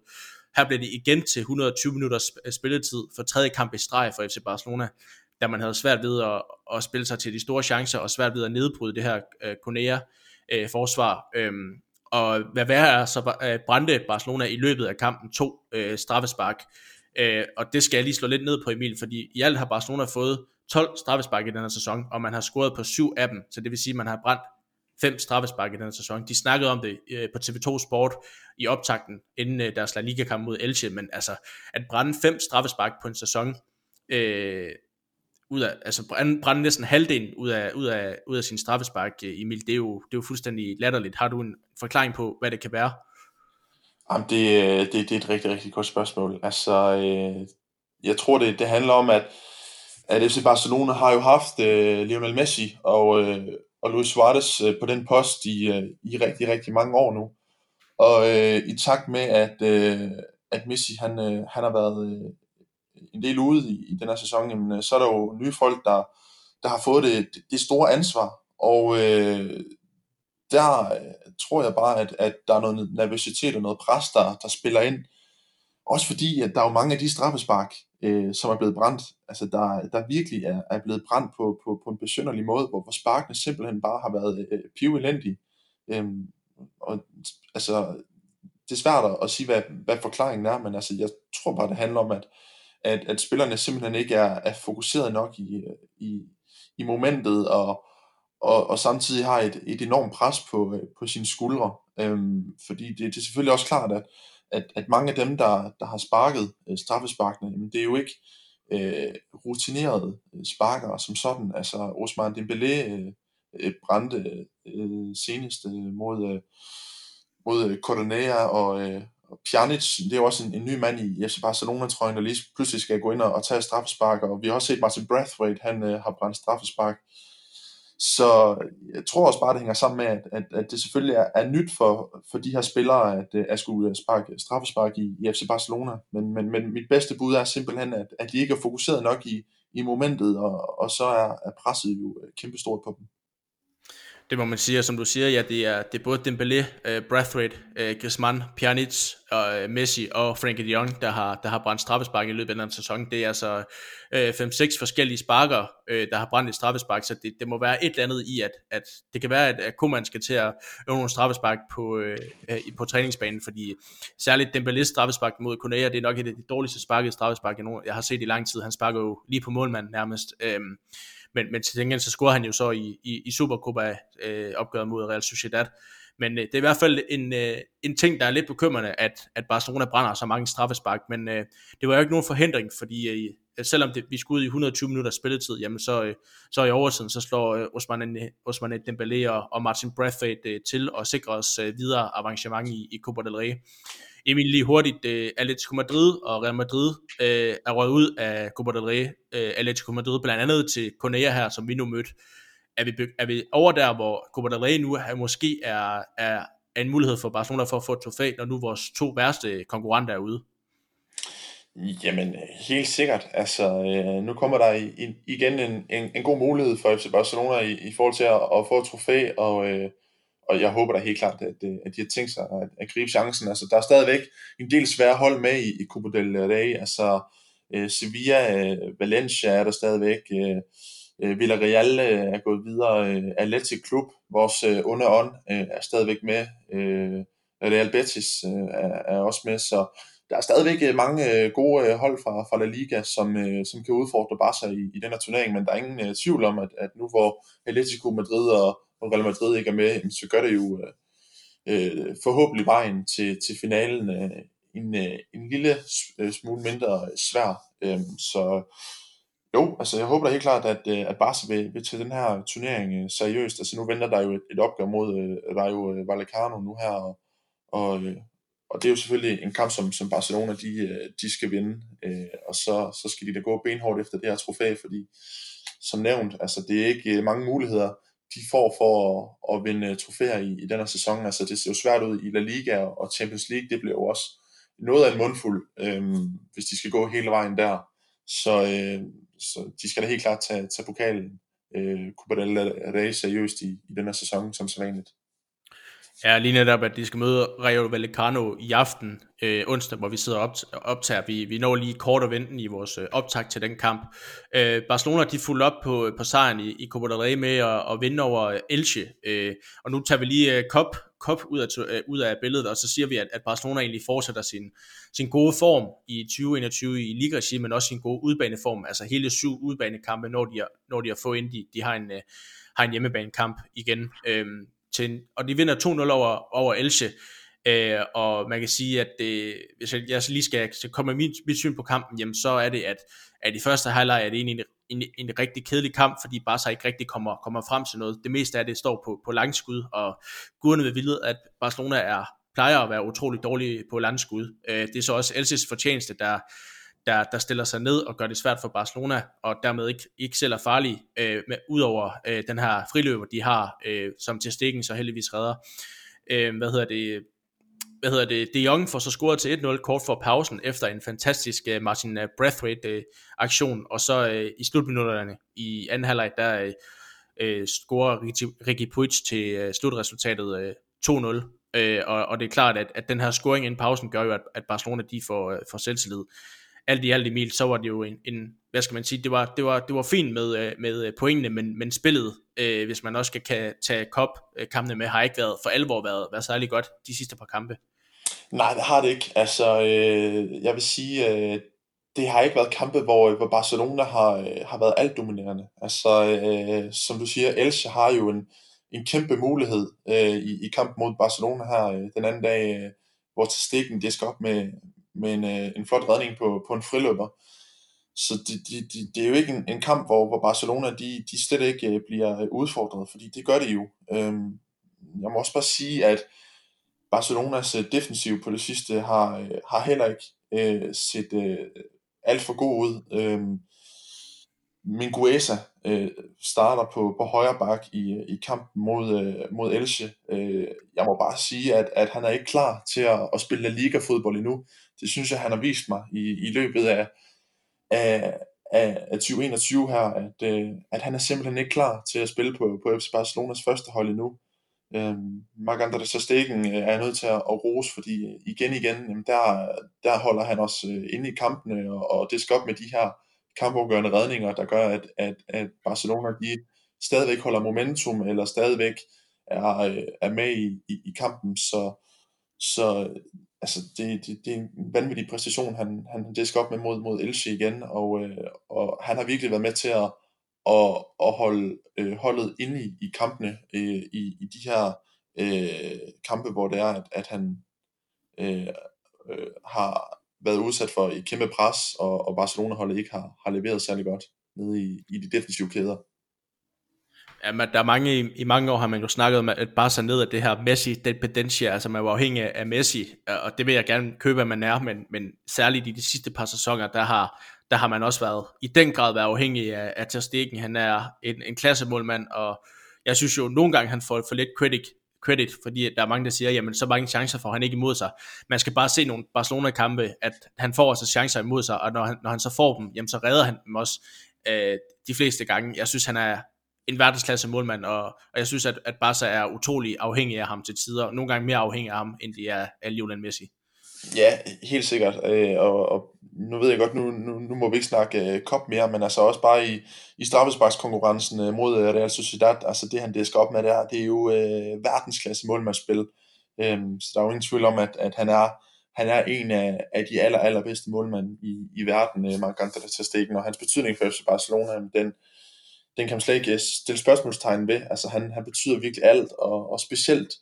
Her blev det igen til 120 minutters øh, spilletid for tredje kamp i streg for FC Barcelona, da man havde svært ved at, at spille sig til de store chancer og svært ved at nedbryde det her øh, Conea-forsvar. Øh, øhm, og hvad værre er, så øh, brændte Barcelona i løbet af kampen to øh, straffespark. Øh, og det skal jeg lige slå lidt ned på Emil, fordi i alt har Barcelona fået 12 straffespark i denne sæson, og man har scoret på syv af dem, så det vil sige, at man har brændt fem straffespark i den sæson. De snakkede om det øh, på TV2 Sport i optakten, inden øh, deres La Liga-kamp mod Elche, men altså, at brænde fem straffespark på en sæson, øh, ud af, altså brænde, brænde næsten halvdelen ud af, ud af, ud af sin straffespark, øh, Emil, det er, jo, det er jo fuldstændig latterligt. Har du en forklaring på, hvad det kan være? Jamen, det, øh, det, det er et rigtig, rigtig godt spørgsmål. Altså, øh, jeg tror, det, det handler om, at, at FC Barcelona har jo haft øh, Lionel Messi og, øh, og Luis Suarez øh, på den post i, øh, i rigtig, rigtig mange år nu. Og øh, i takt med, at, øh, at Messi han, øh, han har været øh, en del ude i, i den her sæson, jamen, øh, så er der jo nye folk, der, der har fået det, det store ansvar. Og øh, der øh, tror jeg bare, at, at der er noget nervøsitet og noget pres, der, der spiller ind. Også fordi, at der er jo mange af de straffespark, øh, som er blevet brændt, altså der, der virkelig er, er blevet brændt på, på, på en besynderlig måde, hvor, hvor sparkene simpelthen bare har været øh, øh pivelendige. Øhm, og altså, det er svært at sige, hvad, hvad forklaringen er, men altså, jeg tror bare, det handler om, at, at, at spillerne simpelthen ikke er, er fokuseret nok i, øh, i, i momentet, og, og, og samtidig har et, et enormt pres på, øh, på sine skuldre. Øhm, fordi det, det er selvfølgelig også klart, at, at, at mange af dem, der, der har sparket øh, straffesparkene, jamen, det er jo ikke øh, rutinerede øh, sparkere som sådan. Altså Osman Dembélé øh, øh, brændte øh, senest øh, mod, øh, mod øh, Cordonea og, øh, og Pjanic, det er jo også en, en ny mand i FC Barcelona-trøjen, der lige pludselig skal gå ind og, og tage straffespark, og vi har også set Martin Brathwaite, han øh, har brændt straffespark. Så jeg tror også bare, det hænger sammen med, at, at, at det selvfølgelig er, er nyt for, for de her spillere, at, øh, at skulle sparke, øh, straffespark i, i FC Barcelona. Men, men, men mit bedste bud er simpelthen, at, at de ikke er fokuseret nok i, i momentet, og, og så er, er presset jo øh, kæmpestort på dem. Det må man sige, og som du siger, ja, det er, det er både Dembélé, øh, uh, Brathwaite, uh, øh, Griezmann, Pjanic, og uh, Messi og Frankie de Jong, der har, der har brændt straffespark i løbet af den sæson. Det er altså uh, 5-6 forskellige sparker, uh, der har brændt et straffespark, så det, det må være et eller andet i, at, at det kan være, at, at Koeman skal til at øve nogle straffespark på, uh, på træningsbanen, fordi særligt Dembélés straffespark mod Kunea, det er nok et af de dårligste sparkede straffespark, jeg har set i lang tid. Han sparker jo lige på målmanden nærmest. Uh, men, men til gengæld så scorede han jo så i, i, i Supercopa øh, opgøret mod Real Sociedad. Men øh, det er i hvert fald en, øh, en ting, der er lidt bekymrende, at, at Barcelona brænder så mange straffespark, men øh, det var jo ikke nogen forhindring, fordi øh, Øh, selvom det, vi skulle ud i 120 minutter spilletid, jamen så, øh, så i overtiden, så slår øh, Osman, Osman Dembélé og, og Martin Brathwaite øh, til og sikrer os øh, videre avancement i, i Copa del Rey. Emil lige hurtigt, øh, Atletico Madrid og Real Madrid øh, er røget ud af Copa del Rey. Øh, Atletico Madrid blandt andet til Conea her, som vi nu mødte. Er vi, er vi over der, hvor Copa del Rey nu er, måske er, er, er en mulighed for Barcelona for at få et trofæ, når nu vores to værste konkurrenter er ude? Jamen, helt sikkert. Altså, øh, nu kommer der i, igen en, en, en god mulighed for FC Barcelona i, i forhold til at, at få et trofæ, og, øh, og jeg håber da helt klart, at, øh, at de har tænkt sig at, at gribe chancen. Altså, der er stadigvæk en del svære hold med i, i Copa del Rey. Altså, øh, Sevilla, øh, Valencia er der stadigvæk. Øh, øh Villarreal øh, er gået videre. Øh, Athletic Club, vores øh, underånd, øh, er stadigvæk med. Øh, Real Betis øh, er, er også med. Så der er stadigvæk øh, mange øh, gode øh, hold fra, fra La Liga, som, som kan udfordre Barca i, i den her turnering. Men der er ingen tvivl om, at, at nu hvor Atletico Madrid og Real Madrid ikke er med, så gør det jo øh, forhåbentlig vejen til, til finalen øh, en, øh, en lille smule mindre svær. Øh, så jo, altså jeg håber da helt klart, at, at Barca vil, vil tage den her turnering øh, seriøst. Altså nu venter der jo et, et opgør mod øh, Rayo Vallecano nu her, og, og, øh, og det er jo selvfølgelig en kamp, som, som Barcelona de, øh, de skal vinde, øh, og så, så skal de da gå benhårdt efter det her trofæ, fordi som nævnt, altså det er ikke øh, mange muligheder, de får for at, at vinde øh, trofæer i, i den her sæson. Altså det ser jo svært ud i La Liga og Champions League, det bliver jo også noget af en mundfuld, øh, hvis de skal gå hele vejen der. Så, øh, så de skal da helt klart tage, tage pokalen øh, Copa del Rey seriøst i, i den her sæson, som så vanligt. Ja, lige netop, at de skal møde Rayo Vallecano i aften, øh, onsdag, hvor vi sidder og optager. Vi, vi når lige kort og venten i vores øh, optag til den kamp. Øh, Barcelona, de fulgte op på, på sejren i, i Copa del Rey med at, at vinde over Elche. Øh, og nu tager vi lige øh, Kop, Kop ud, af, øh, ud af billedet, og så siger vi, at, at Barcelona egentlig fortsætter sin, sin gode form i 2021 i ligaregi, men også sin gode udbaneform. Altså hele syv udbanekampe, når de, har, når de har fået ind, de, de har en, øh, har en hjemmebanekamp igen. Øh, til, og de vinder 2-0 over, over Elche, øh, og man kan sige, at det, hvis jeg, lige skal, skal komme med mit, mit syn på kampen, jamen så er det, at, at i første halvleg er det egentlig en, en, en rigtig kedelig kamp, fordi Barca ikke rigtig kommer, kommer frem til noget. Det meste af det står på, på langskud, og guderne vil vide, at Barcelona er plejer at være utrolig dårlige på langskud. Øh, det er så også Elches fortjeneste, der, der, der stiller sig ned og gør det svært for Barcelona, og dermed ikke, ikke selv er farlige, øh, med, udover øh, den her friløber, de har, øh, som til stikken så heldigvis redder. Øh, hvad hedder det? Hvad hedder det? De Jong får så scoret til 1-0 kort for pausen, efter en fantastisk øh, Martin Breathwaite-aktion, øh, aktion, og så øh, i slutminutterne i anden halvleg, der øh, øh scorer Ricky Puig til øh, slutresultatet øh, 2-0, øh, og, og det er klart, at, at den her scoring inden pausen gør jo, at, at Barcelona de får, øh, får selvtillid alt i alt Emil, så var det jo en, en hvad skal man sige, det var, det var, det var fint med, øh, med øh, pointene, men, men spillet, øh, hvis man også kan, kan tage kop øh, kampene med, har ikke været for alvor været, været særlig godt de sidste par kampe. Nej, det har det ikke. Altså, øh, jeg vil sige, øh, det har ikke været kampe, hvor, hvor Barcelona har, øh, har været alt dominerende. Altså, øh, som du siger, Elche har jo en, en kæmpe mulighed øh, i, i kampen mod Barcelona her øh, den anden dag, øh, hvor til stikken det skal op med, med en, øh, en flot redning på, på en friløber. Så det, det, det, det er jo ikke en, en kamp, hvor, hvor Barcelona de, de slet ikke øh, bliver øh, udfordret, fordi det gør det jo. Øhm, jeg må også bare sige, at Barcelonas øh, defensiv på det sidste har, øh, har heller ikke øh, set øh, alt for god ud. Øhm, Minguesa øh, starter på, på højre bak i, øh, i kampen mod, øh, mod Elche. Øh, jeg må bare sige, at, at han er ikke klar til at, at spille La Liga-fodbold endnu. Det synes jeg, han har vist mig i, i løbet af, af, af, af 2021 her, at, øh, at han er simpelthen ikke klar til at spille på, på FC Barcelonas første hold endnu. Øhm, Marc-André Stegen øh, er nødt til at, at rose, fordi øh, igen igen, jamen der, der holder han også øh, inde i kampene, og, og det skal op med de her kampafgørende redninger, der gør, at, at, at Barcelona de stadigvæk holder momentum, eller stadigvæk er, øh, er med i, i, i kampen, så, så altså det, det, det er en vanvittig præstation, han, han disker op med mod, mod Elche igen, og, øh, og han har virkelig været med til at, at, at holde øh, holdet inde i, i kampene, øh, i, i de her øh, kampe, hvor det er, at, at han øh, øh, har været udsat for et kæmpe pres, og, og Barcelona-holdet ikke har, har leveret særlig godt nede i, i de defensive kæder. Ja, men der er mange, i, i mange år har man jo snakket om, at bare så ned af det her Messi dependencia, altså man var afhængig af Messi, og det vil jeg gerne købe, at man er, men, men særligt i de sidste par sæsoner, der har, der har man også været, i den grad været afhængig af, af Ter Stegen. Han er en, en klassemålmand, og jeg synes jo, nogle gange han får for lidt credit, credit, fordi der er mange, der siger, jamen så mange chancer får han ikke imod sig. Man skal bare se nogle Barcelona-kampe, at han får også chancer imod sig, og når han, når han så får dem, jamen så redder han dem også øh, de fleste gange. Jeg synes, han er, en verdensklasse målmand, og, og jeg synes, at, at Barca er utrolig afhængig af ham til tider, nogle gange mere afhængig af ham, end de er af Lionel Messi. Ja, helt sikkert, øh, og, og nu ved jeg godt, nu, nu, nu må vi ikke snakke øh, kop mere, men altså også bare i, i straffesparkskonkurrencen øh, mod øh, Real Sociedad, altså det han disker op med der, det er jo øh, verdensklasse målmandsspil, øh, så der er jo ingen tvivl om, at, at han er han er en af, af de aller, allerbedste målmænd i, i verden, øh, Marc André Ter Stegen, og hans betydning for FC Barcelona, den, den kan man slet ikke øh, stille spørgsmålstegn ved. Altså han, han betyder virkelig alt, og, og specielt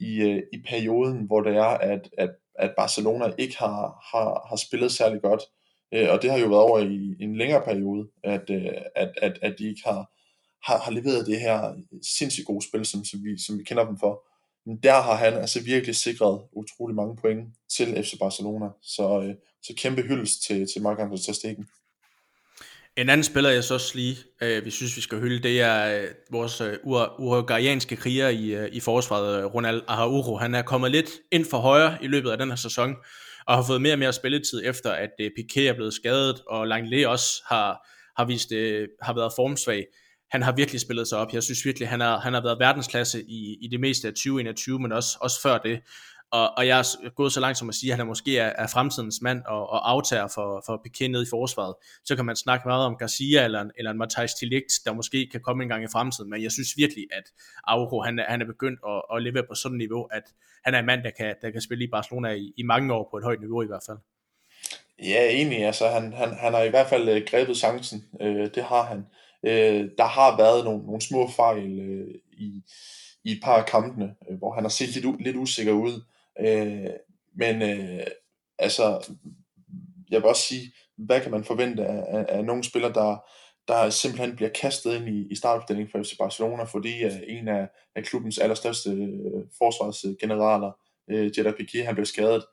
i, øh, i perioden, hvor det er, at, at, at Barcelona ikke har, har, har spillet særlig godt. Øh, og det har jo været over i en længere periode, at, at, at, at de ikke har, har, har leveret det her sindssygt gode spil, som, som, vi, som vi kender dem for. Men der har han altså virkelig sikret utrolig mange point til FC Barcelona. Så, så kæmpe hyldest til, til Marc-André Ter Stegen. En anden spiller, jeg så også lige, øh, vi synes, vi skal hylde, det er øh, vores øh, uruguayanske kriger i, øh, i forsvaret, øh, Ronald Araujo. Han er kommet lidt ind for højre i løbet af den her sæson, og har fået mere og mere spilletid efter, at øh, Piqué er blevet skadet, og Langley også har, har, vist, øh, har været formsvag. Han har virkelig spillet sig op. Jeg synes virkelig, han har, han har været verdensklasse i, i det meste af 2021, men også, også før det. Og, og jeg er gået så langt som at sige, at han måske er, er fremtidens mand og, og aftager for, for Piquet ned i forsvaret. Så kan man snakke meget om Garcia eller, eller en Matthijs Tillicht, der måske kan komme en gang i fremtiden. Men jeg synes virkelig, at Auro han, er, han er begyndt at, at leve på sådan et niveau, at han er en mand, der kan, der kan spille i Barcelona i, i mange år på et højt niveau i hvert fald. Ja, egentlig. Altså, han, han, han har i hvert fald øh, grebet chancen. Øh, det har han. Øh, der har været nogle, nogle små fejl øh, i, i et par af kampene, øh, hvor han har set lidt, lidt usikker ud. Øh, men øh, altså, jeg vil også sige, hvad kan man forvente af, af, af nogle spillere, der, der simpelthen bliver kastet ind i, i startopstillingen for FC Barcelona, fordi uh, en af, af klubbens allerstørste uh, forsvarsgeneraler, øh, uh, Jetta Piqué, han blev skadet.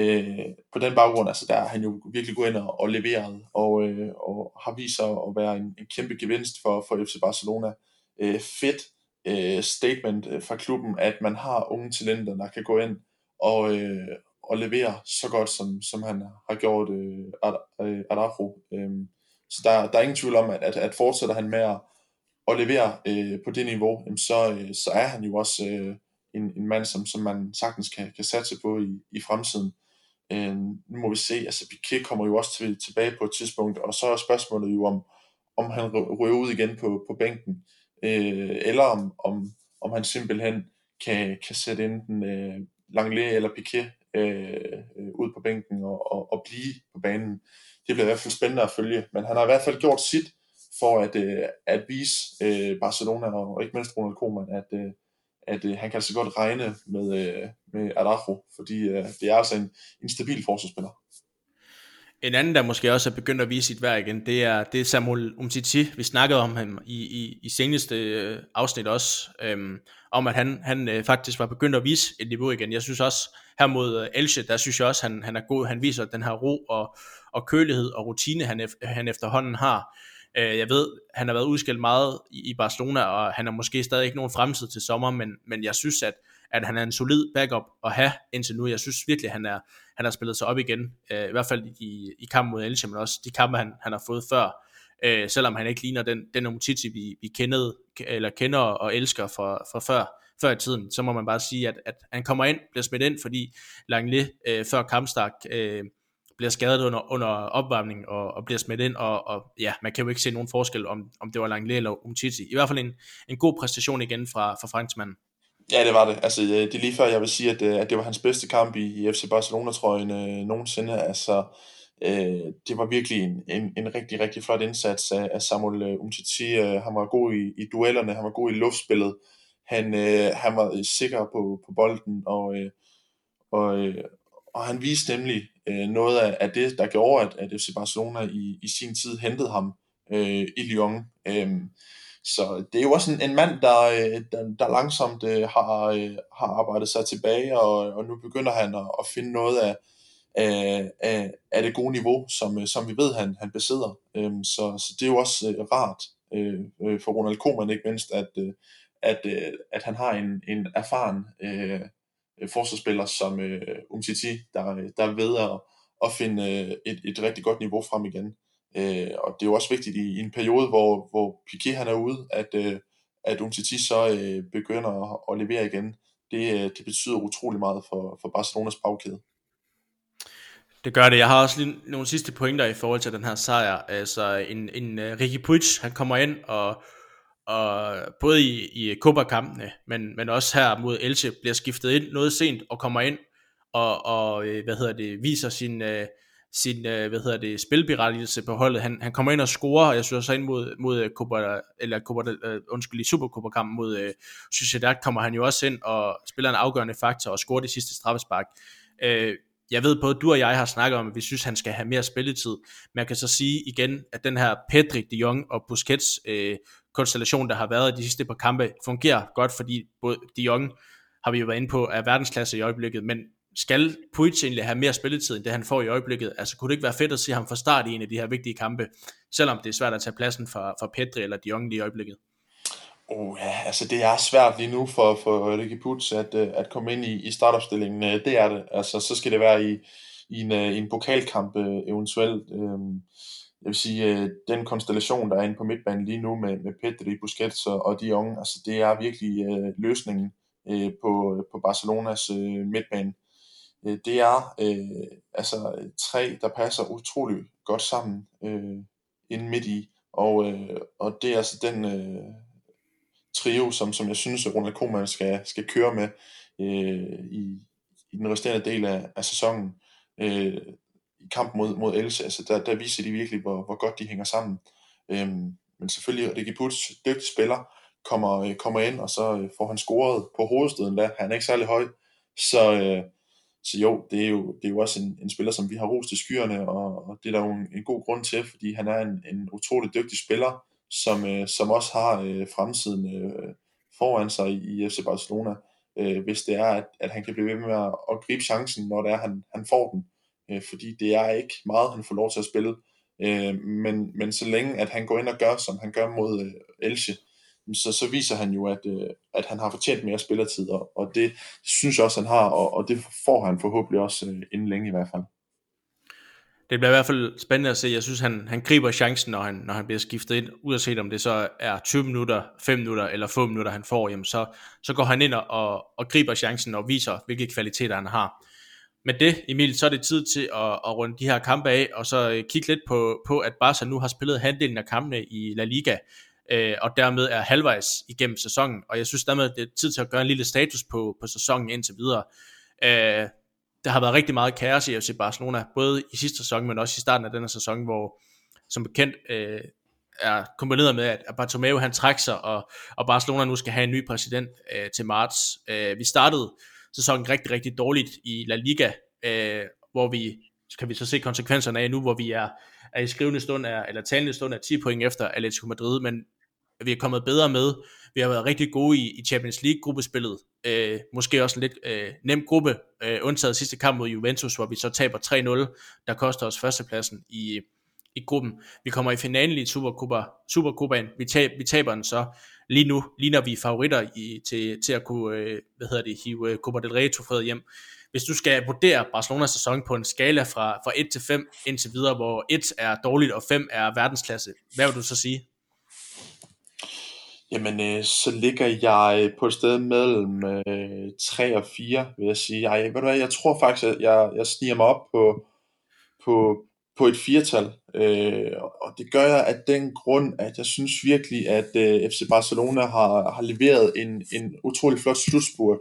Uh, på den baggrund, altså der er han jo virkelig gået ind og, og leveret, og, uh, og har vist sig at være en, en kæmpe gevinst for, for FC Barcelona. Uh, fedt uh, statement øh, fra klubben, at man har unge talenter, der kan gå ind og, øh, og levere så godt, som, som han har gjort øh, øh Araujo. Øh, så der, der er ingen tvivl om, at, at, at fortsætter han med at, at levere øh, på det niveau, jamen så, øh, så er han jo også øh, en, en mand, som, som man sagtens kan, kan satse på i, i fremtiden. Øh, nu må vi se, altså Piquet kommer jo også til, tilbage på et tidspunkt, og så er spørgsmålet jo om, om han ryger ud igen på, på bænken, øh, Øh, eller om, om, om han simpelthen kan, kan sætte enten øh, Langley eller Piquet øh, øh, ud på bænken og, og, og blive på banen det bliver i hvert fald spændende at følge. Men han har i hvert fald gjort sit for at, øh, at vise øh, Barcelona og ikke mindst Ronald Koeman, at, øh, at øh, han kan altså godt regne med, øh, med Araujo, fordi øh, det er altså en, en stabil forsvarsspiller. En anden, der måske også er begyndt at vise sit værd igen, det er, det er Samuel Umtiti. Vi snakkede om ham i, i, i seneste øh, afsnit også, øhm, om at han, han øh, faktisk var begyndt at vise et niveau igen. Jeg synes også, her mod øh, Elche, der synes jeg også, han, han er god. Han viser den her ro og, og kølighed og rutine, han, han efterhånden har. Øh, jeg ved, han har været udskilt meget i Barcelona, og han er måske stadig ikke nogen fremtid til sommer, men, men jeg synes, at, at han er en solid backup at have indtil nu. Jeg synes virkelig, at han, er, han har spillet sig op igen, øh, i hvert fald i, i kampen mod Elche, men også de kampe, han, han har fået før. Øh, selvom han ikke ligner den, den Umtiti, vi, vi kendede, eller kender og elsker fra, fra før, før i tiden, så må man bare sige, at, at han kommer ind, bliver smidt ind, fordi Langley øh, før kampstart øh, bliver skadet under, under opvarmning og, og bliver smidt ind, og, og ja, man kan jo ikke se nogen forskel, om, om det var Langley eller Umtiti. I hvert fald en, en god præstation igen fra, fra franskmanden. Ja, det var det. Altså, øh, det er lige før, jeg vil sige, at, øh, at det var hans bedste kamp i, i FC Barcelona-trøjen øh, nogensinde. Altså, øh, det var virkelig en, en, en rigtig, rigtig flot indsats af, af Samuel øh, Umtiti. Øh, han var god i, i duellerne, han var god i luftspillet. Han, øh, han var sikker på, på bolden, og, øh, og, øh, og han viste nemlig øh, noget af, af det, der gjorde, at, at FC Barcelona i, i sin tid hentede ham øh, i Lyon. Øh, så det er jo også en, en mand, der, øh, der, der langsomt øh, har, øh, har arbejdet sig tilbage, og, og nu begynder han at, at finde noget af, af, af, af det gode niveau, som, som vi ved, han, han besidder. Øhm, så, så det er jo også rart for Ronald Koeman ikke mindst, at, at, at han har en, en erfaren øh, forsvarsspiller som øh, Umtiti, der, der er ved at, at finde et, et rigtig godt niveau frem igen. Øh, og det er jo også vigtigt i, i en periode, hvor, hvor Piqué han er ude, at, øh, at Umtiti så øh, begynder at, at levere igen. Det, øh, det betyder utrolig meget for, for Barcelonas bagkæde. Det gør det. Jeg har også lige nogle sidste pointer i forhold til den her sejr. Altså en, en uh, Ricky Puig, han kommer ind og og både i, i Copa-kampene, men, men også her mod Elche, bliver skiftet ind noget sent og kommer ind og, og øh, hvad hedder det, viser sin, uh, sin øh, hvad hedder det, spilberettigelse på holdet. Han, han kommer ind og scorer, og jeg synes også ind mod, mod øh, Copa, eller Copa, øh, undskyld, i Supercopa-kampen mod øh, Sociedad kommer han jo også ind og spiller en afgørende faktor og scorer det sidste straffespark. Øh, jeg ved både du og jeg har snakket om, at vi synes, han skal have mere spilletid. Men jeg kan så sige igen, at den her Pedri, De Jong og Busquets øh, konstellation, der har været de sidste par kampe, fungerer godt, fordi både De Jong har vi jo været inde på, er verdensklasse i øjeblikket, men skal Puig egentlig have mere spilletid, end det han får i øjeblikket? Altså kunne det ikke være fedt at se ham fra start i en af de her vigtige kampe, selvom det er svært at tage pladsen for, for Pedri eller De Jong lige i øjeblikket? Oh, ja, altså det er svært lige nu for, for Ricky Puig at, øh, at komme ind i, i startopstillingen. Øh, det er det. Altså så skal det være i, i, en, øh, i en pokalkamp eventuelt. Øhm, jeg vil sige, den konstellation, der er inde på midtbanen lige nu med, med Pedri, Busquets og de unge, altså det er virkelig løsningen på, på Barcelonas øh, det er øh, altså tre, der passer utrolig godt sammen øh, inde midt i, og, øh, og det er altså den, øh, trio, som, som jeg synes, at Ronald Koeman skal, skal køre med øh, i, i den resterende del af, af sæsonen. Øh, I kamp mod, mod Else, altså der, der viser de virkelig, hvor, hvor godt de hænger sammen. Øh, men selvfølgelig, Ricky Puts, dygtig spiller, kommer, øh, kommer ind, og så øh, får han scoret på hovedstøden der. Han er ikke særlig høj, så, øh, så jo, det er jo, det er jo også en, en spiller, som vi har rost til skyerne, og, og det er der jo en, en god grund til, fordi han er en, en utrolig dygtig spiller, som, øh, som også har øh, fremtiden øh, foran sig i, i FC Barcelona, øh, hvis det er, at, at han kan blive ved med at, at gribe chancen, når det er, han, han får den. Øh, fordi det er ikke meget, han får lov til at spille. Øh, men, men så længe, at han går ind og gør, som han gør mod øh, Elche, så, så viser han jo, at, øh, at han har fortjent mere spillertid, og, og det synes jeg også, han har, og, og det får han forhåbentlig også øh, inden længe i hvert fald det bliver i hvert fald spændende at se. Jeg synes, han, han griber chancen, når han, når han bliver skiftet ind, uanset om det så er 20 minutter, 5 minutter eller 5 minutter, han får, jamen så, så går han ind og, og griber chancen og viser, hvilke kvaliteter han har. Med det, Emil, så er det tid til at, at runde de her kampe af, og så øh, kigge lidt på, på, at Barca nu har spillet halvdelen af kampene i La Liga, øh, og dermed er halvvejs igennem sæsonen, og jeg synes dermed, det er tid til at gøre en lille status på, på sæsonen indtil videre. Øh, der har været rigtig meget kaos i FC Barcelona, både i sidste sæson, men også i starten af denne sæson, hvor som bekendt øh, er kombineret med, at Bartomeu han trækker sig, og, og Barcelona nu skal have en ny præsident øh, til marts. Øh, vi startede sæsonen rigtig, rigtig dårligt i La Liga, øh, hvor vi, kan vi så se konsekvenserne af nu, hvor vi er, er i skrivende stund, er, eller talende stund er 10 point efter Atletico Madrid, men vi er kommet bedre med. Vi har været rigtig gode i, i Champions League-gruppespillet. Øh, måske også en lidt øh, nem gruppe, øh, undtaget sidste kamp mod Juventus, hvor vi så taber 3-0, der koster os førstepladsen i, i gruppen. Vi kommer i finalen i Supercupa, Supercupaen. Vi, tab, vi taber den så. Lige nu ligner vi favoritter i, til, til at kunne øh, hvad hedder det, hive øh, Copa del Rey trofæet hjem. Hvis du skal vurdere Barcelonas sæson på en skala fra, fra 1 til 5 indtil videre, hvor 1 er dårligt og 5 er verdensklasse, hvad vil du så sige? Jamen, øh, så ligger jeg på et sted mellem øh, 3 og 4, vil jeg sige. Jeg, ved du hvad, jeg tror faktisk, at jeg, jeg sniger mig op på, på, på et firtal. Øh, og det gør jeg af den grund, at jeg synes virkelig, at øh, FC Barcelona har, har leveret en, en utrolig flot slutspurt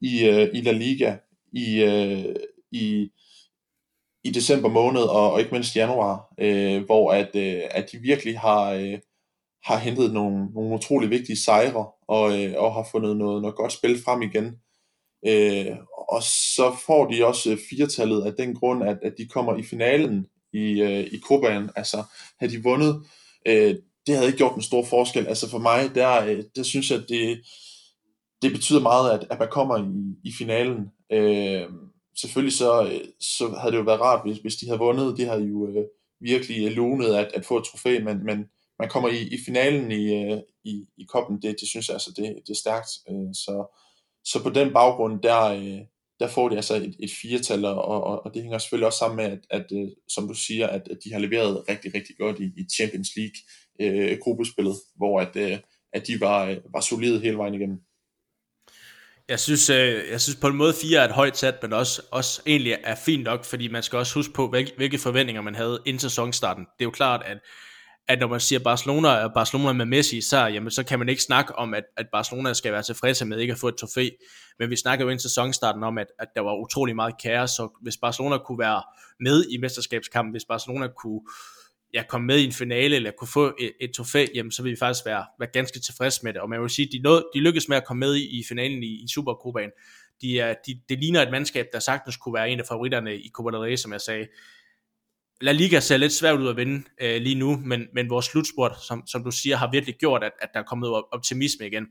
i, øh, i La Liga i, øh, i, i december måned og, og ikke mindst januar, øh, hvor at, øh, at de virkelig har... Øh, har hentet nogle, nogle utrolig vigtige sejre, og, øh, og har fundet noget, noget godt spil frem igen. Øh, og så får de også firetallet af den grund, at, at de kommer i finalen i, øh, i Kobanen. Altså, havde de vundet, øh, det havde ikke gjort en stor forskel. Altså for mig, der, øh, der synes jeg, at det, det betyder meget, at, at man kommer i, i finalen. Øh, selvfølgelig så, øh, så havde det jo været rart, hvis, hvis de havde vundet. De havde jo øh, virkelig øh, lunet at, at få et trofæ, men, men man kommer i, i finalen i, øh, i, i koppen, det, det synes jeg altså, det, det er stærkt. Øh, så, så på den baggrund, der, øh, der får de altså et, et firetal, og, og, og det hænger selvfølgelig også sammen med, at, at øh, som du siger, at, at de har leveret rigtig, rigtig godt i, i Champions League øh, gruppespillet, hvor at, at de var, var solide hele vejen igennem. Jeg synes, øh, jeg synes på en måde 4 er et højt sat, men også, også egentlig er fint nok, fordi man skal også huske på, hvilke forventninger man havde inden sæsonstarten. Det er jo klart, at at når man siger Barcelona og Barcelona med Messi, så, jamen, så kan man ikke snakke om, at, at Barcelona skal være tilfredse med ikke at få et trofæ. Men vi snakker jo ind sæsonstarten om, at, at der var utrolig meget kaos, så hvis Barcelona kunne være med i mesterskabskampen, hvis Barcelona kunne ja, komme med i en finale, eller kunne få et, et trofæ, jamen, så vil vi faktisk være, være ganske tilfredse med det. Og man vil sige, de, nåede, de lykkedes med at komme med i, i finalen i, i Supercopaen. De er, de, det ligner et mandskab, der sagtens kunne være en af favoritterne i Copa del Rey, som jeg sagde. La Liga ser lidt svært ud at vinde øh, lige nu, men, men vores slutspurt, som, som du siger, har virkelig gjort, at, at der er kommet optimisme igen.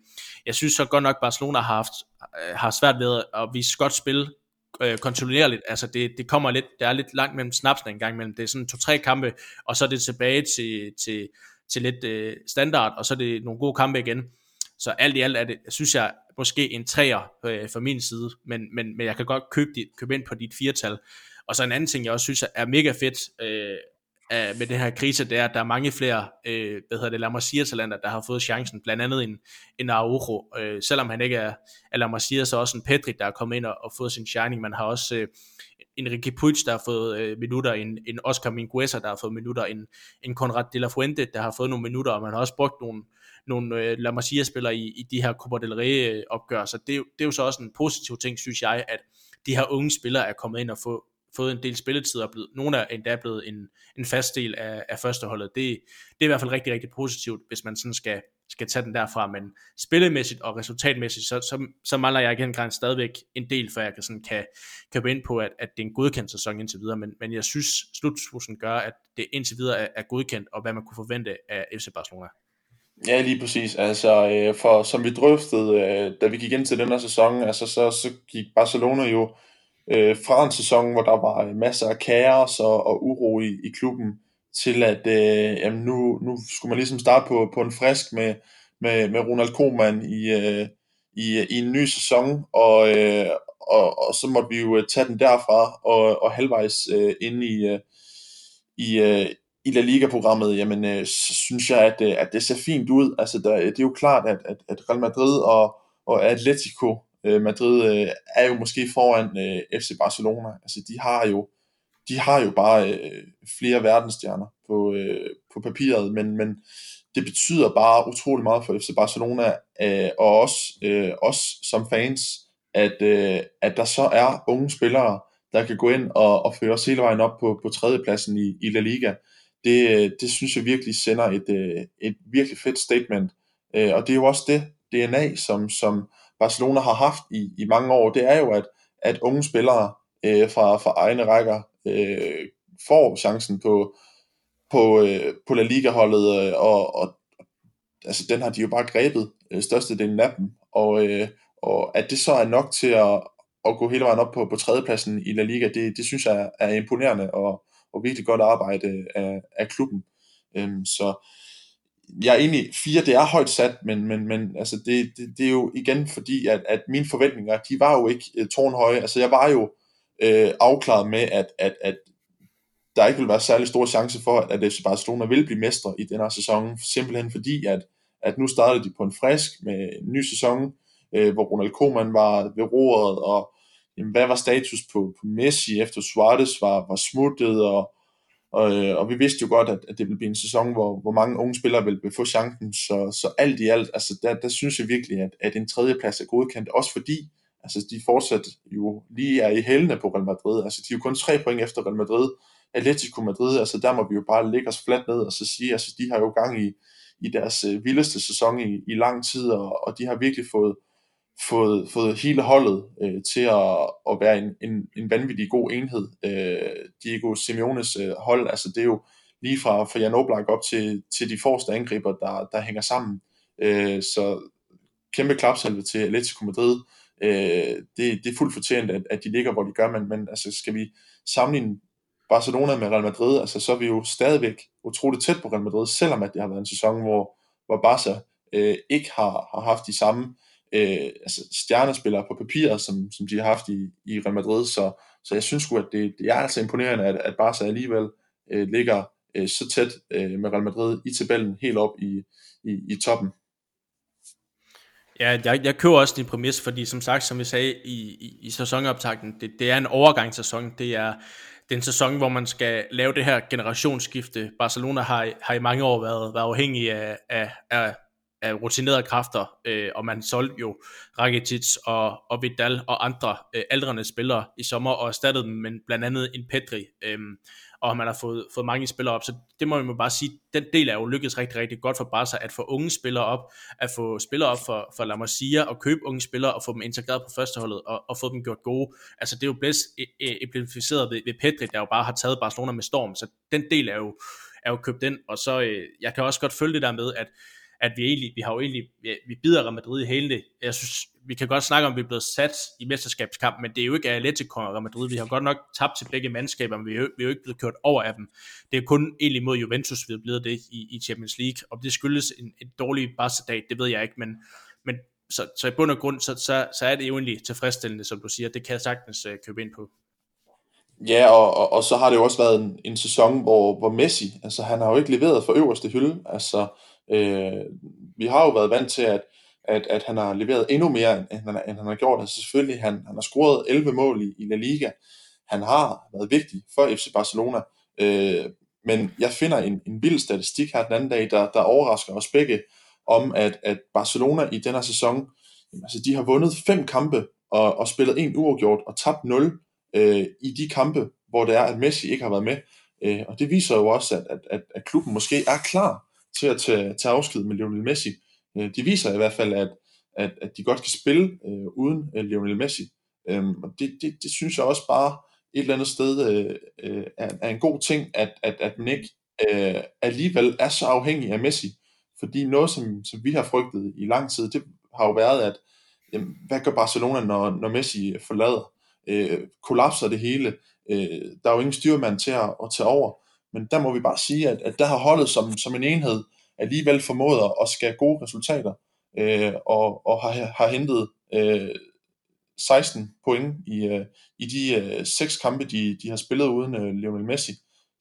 Jeg synes så godt nok, Barcelona har, haft, øh, har svært ved at vise godt spil øh, kontinuerligt. Altså det, det kommer lidt, der er lidt langt mellem snapsene en gang imellem. Det er sådan to-tre kampe, og så er det tilbage til, til, til lidt øh, standard, og så er det nogle gode kampe igen. så alt i alt er det, synes jeg, måske en træer øh, fra min side, men, men, men jeg kan godt købe, dit, købe ind på dit firtal. Og så en anden ting, jeg også synes er mega fedt, øh, af, med den her krise, det er, at der er mange flere, øh, hvad hedder det, La Masia-talenter, der har fået chancen, blandt andet en, en Araujo, øh, selvom han ikke er, er La Masia, så også en Petri, der er kommet ind og, og fået sin shining, man har også øh, en Ricky Puig, der har fået øh, minutter, en, en Oscar Mingueza, der har fået minutter, en, en Conrad de la Fuente, der har fået nogle minutter, og man har også brugt nogle, nogle øh, La Masia-spillere i, i de her Copa del Rey-opgør, øh, så det, det er jo så også en positiv ting, synes jeg, at de her unge spillere er kommet ind og få, fået en del spilletid, og blevet, nogle er endda blevet en, en fast del af, af førsteholdet. Det, det er i hvert fald rigtig, rigtig positivt, hvis man sådan skal, skal tage den derfra, men spillemæssigt og resultatmæssigt, så, så, så mangler jeg igen græns stadigvæk en del, for jeg kan, sådan, kan, kan gå ind på, at, at det er en godkendt sæson indtil videre, men, men jeg synes, slutspursen gør, at det indtil videre er, er godkendt, og hvad man kunne forvente af FC Barcelona. Ja, lige præcis. Altså, øh, for som vi drøftede, øh, da vi gik ind til den her sæson, altså, så, så gik Barcelona jo øh, fra en sæson, hvor der var øh, masser af kaos og, og uro i, i klubben, til at øh, jamen nu, nu skulle man ligesom starte på, på en frisk med, med, med Ronald Koeman i, øh, i, i en ny sæson, og, øh, og, og så måtte vi jo øh, tage den derfra, og, og halvvejs øh, ind i, øh, i, øh, i La Liga-programmet, jamen øh, så synes jeg, at, øh, at det ser fint ud. Altså, der, det er jo klart, at, at, at Real Madrid og, og Atletico øh, Madrid øh, er jo måske foran øh, FC Barcelona. Altså, de har jo de har jo bare øh, flere verdensstjerner på, øh, på papiret, men, men det betyder bare utrolig meget for FC Barcelona, øh, og også øh, os som fans, at, øh, at der så er unge spillere, der kan gå ind og, og føre os hele vejen op på, på tredjepladsen i, i La Liga. Det, øh, det synes jeg virkelig sender et, øh, et virkelig fedt statement. Øh, og det er jo også det DNA, som, som Barcelona har haft i, i mange år. Det er jo, at, at unge spillere øh, fra, fra egne rækker øh, får chancen på, på, øh, på La Liga-holdet, øh, og, og altså, den har de jo bare grebet, øh, størstedelen af dem, og, øh, og at det så er nok til at, at gå hele vejen op på, på tredjepladsen i La Liga, det, det synes jeg er imponerende, og, og virkelig godt arbejde øh, af, af klubben. Øhm, så jeg er egentlig, fire det er højt sat, men, men, men altså det, det, det er jo igen fordi, at, at mine forventninger, de var jo ikke uh, tårnhøje. Altså jeg var jo øh, afklaret med, at, at, at der ikke vil være særlig store chance for, at FC Barcelona vil blive mestre i den her sæson, simpelthen fordi, at, at nu startede de på en frisk med en ny sæson, øh, hvor Ronald Koeman var ved roret, og jamen, hvad var status på, på Messi, efter Suarez var, var smuttet, og, og, øh, og vi vidste jo godt, at, at det ville blive en sæson, hvor, hvor mange unge spillere ville få chancen, så, så alt i alt, altså der, der synes jeg virkelig, at, at en tredjeplads er godkendt, også fordi, altså de fortsat jo lige er i hælene på Real Madrid, altså de er jo kun tre point efter Real Madrid, Atletico Madrid, altså der må vi jo bare lægge os fladt ned og så sige, altså de har jo gang i, i deres øh, vildeste sæson i, i lang tid, og, og de har virkelig fået, fået, fået hele holdet øh, til at, at være en, en, en vanvittig god enhed. Øh, Diego Simeones øh, hold, altså det er jo lige fra, fra Jan Oblak op til, til de forreste angriber, der, der hænger sammen. Øh, så kæmpe klapsalve til Atletico Madrid. Øh, det, det er fuldt fortjent, at, at de ligger, hvor de gør, men, men altså, skal vi sammenligne Barcelona med Real Madrid, altså så er vi jo stadigvæk utroligt tæt på Real Madrid, selvom at det har været en sæson, hvor, hvor Barca øh, ikke har, har haft de samme øh, Øh, altså stjernespillere på papiret, som, som de har haft i, i Real Madrid, så, så jeg synes sgu, at det, det er altså imponerende, at, at Barca alligevel øh, ligger øh, så tæt øh, med Real Madrid i tabellen, helt op i, i, i toppen. Ja, jeg, jeg køber også din præmis, fordi som sagt, som vi sagde i, i, i sæsonoptakten, det, det er en overgangssæson. Det er, det er en sæson, hvor man skal lave det her generationsskifte. Barcelona har, har i mange år været, været afhængig af, af, af, af rutinerede kræfter, øh, og man solgte jo Rakitic og, og Vidal og andre øh, aldrende spillere i sommer, og erstattede dem med blandt andet en Pedri. Øh, og man har fået, fået mange spillere op, så det må man bare sige, den del er jo lykkedes rigtig, rigtig godt for Barca, at få unge spillere op, at få spillere op for, for La Masia, og købe unge spillere, og få dem integreret på førsteholdet, og, og få dem gjort gode. Altså det er jo bedst e, e, implementeret ved, ved Pedri, der jo bare har taget Barcelona med storm, så den del er jo, er jo købt ind, og så, øh, jeg kan også godt følge det der med, at at vi egentlig, vi har jo egentlig, vi, vi bider Real Madrid i hele det. Jeg synes, vi kan godt snakke om, at vi er blevet sat i mesterskabskamp, men det er jo ikke Atletico og Real Madrid. Vi har godt nok tabt til begge mandskaber, men vi er jo, vi er jo ikke blevet kørt over af dem. Det er kun egentlig mod Juventus, vi er blevet det i, i Champions League. Om det skyldes en, en dårlig Barca-dag, det ved jeg ikke, men, men så, så i bund og grund, så, så, så er det jo egentlig tilfredsstillende, som du siger. Det kan jeg sagtens uh, købe ind på. Ja, og, og, og så har det jo også været en, en sæson, hvor, hvor Messi, altså han har jo ikke leveret for øverste hylde. Altså, øh, vi har jo været vant til, at, at, at han har leveret endnu mere, end han, end han har gjort. Altså selvfølgelig, han, han har scoret 11 mål i, i La Liga. Han har været vigtig for FC Barcelona. Øh, men jeg finder en, en vild statistik her den anden dag, der, der overrasker os begge, om at, at Barcelona i denne sæson, altså de har vundet fem kampe og, og spillet en uafgjort og tabt 0 øh, i de kampe, hvor det er, at Messi ikke har været med. Øh, og det viser jo også, at, at, at, at klubben måske er klar til at tage, tage afsked med Lionel Messi. Øh, de viser i hvert fald, at, at, at de godt kan spille øh, uden øh, Lionel Messi. Øhm, og det, det, det synes jeg også bare et eller andet sted øh, øh, er, er en god ting, at, at, at man ikke øh, alligevel er så afhængig af Messi. Fordi noget, som, som vi har frygtet i lang tid, det har jo været, at jamen, hvad gør Barcelona, når, når Messi forlader? øh, kollapser det hele. Øh, der er jo ingen styrmand til at, at tage over. Men der må vi bare sige, at, at der har holdet som, som en enhed alligevel formået at skabe gode resultater, øh, og, og har, har hentet øh, 16 point i, øh, i de øh, seks kampe, de, de har spillet uden øh, Lionel Messi.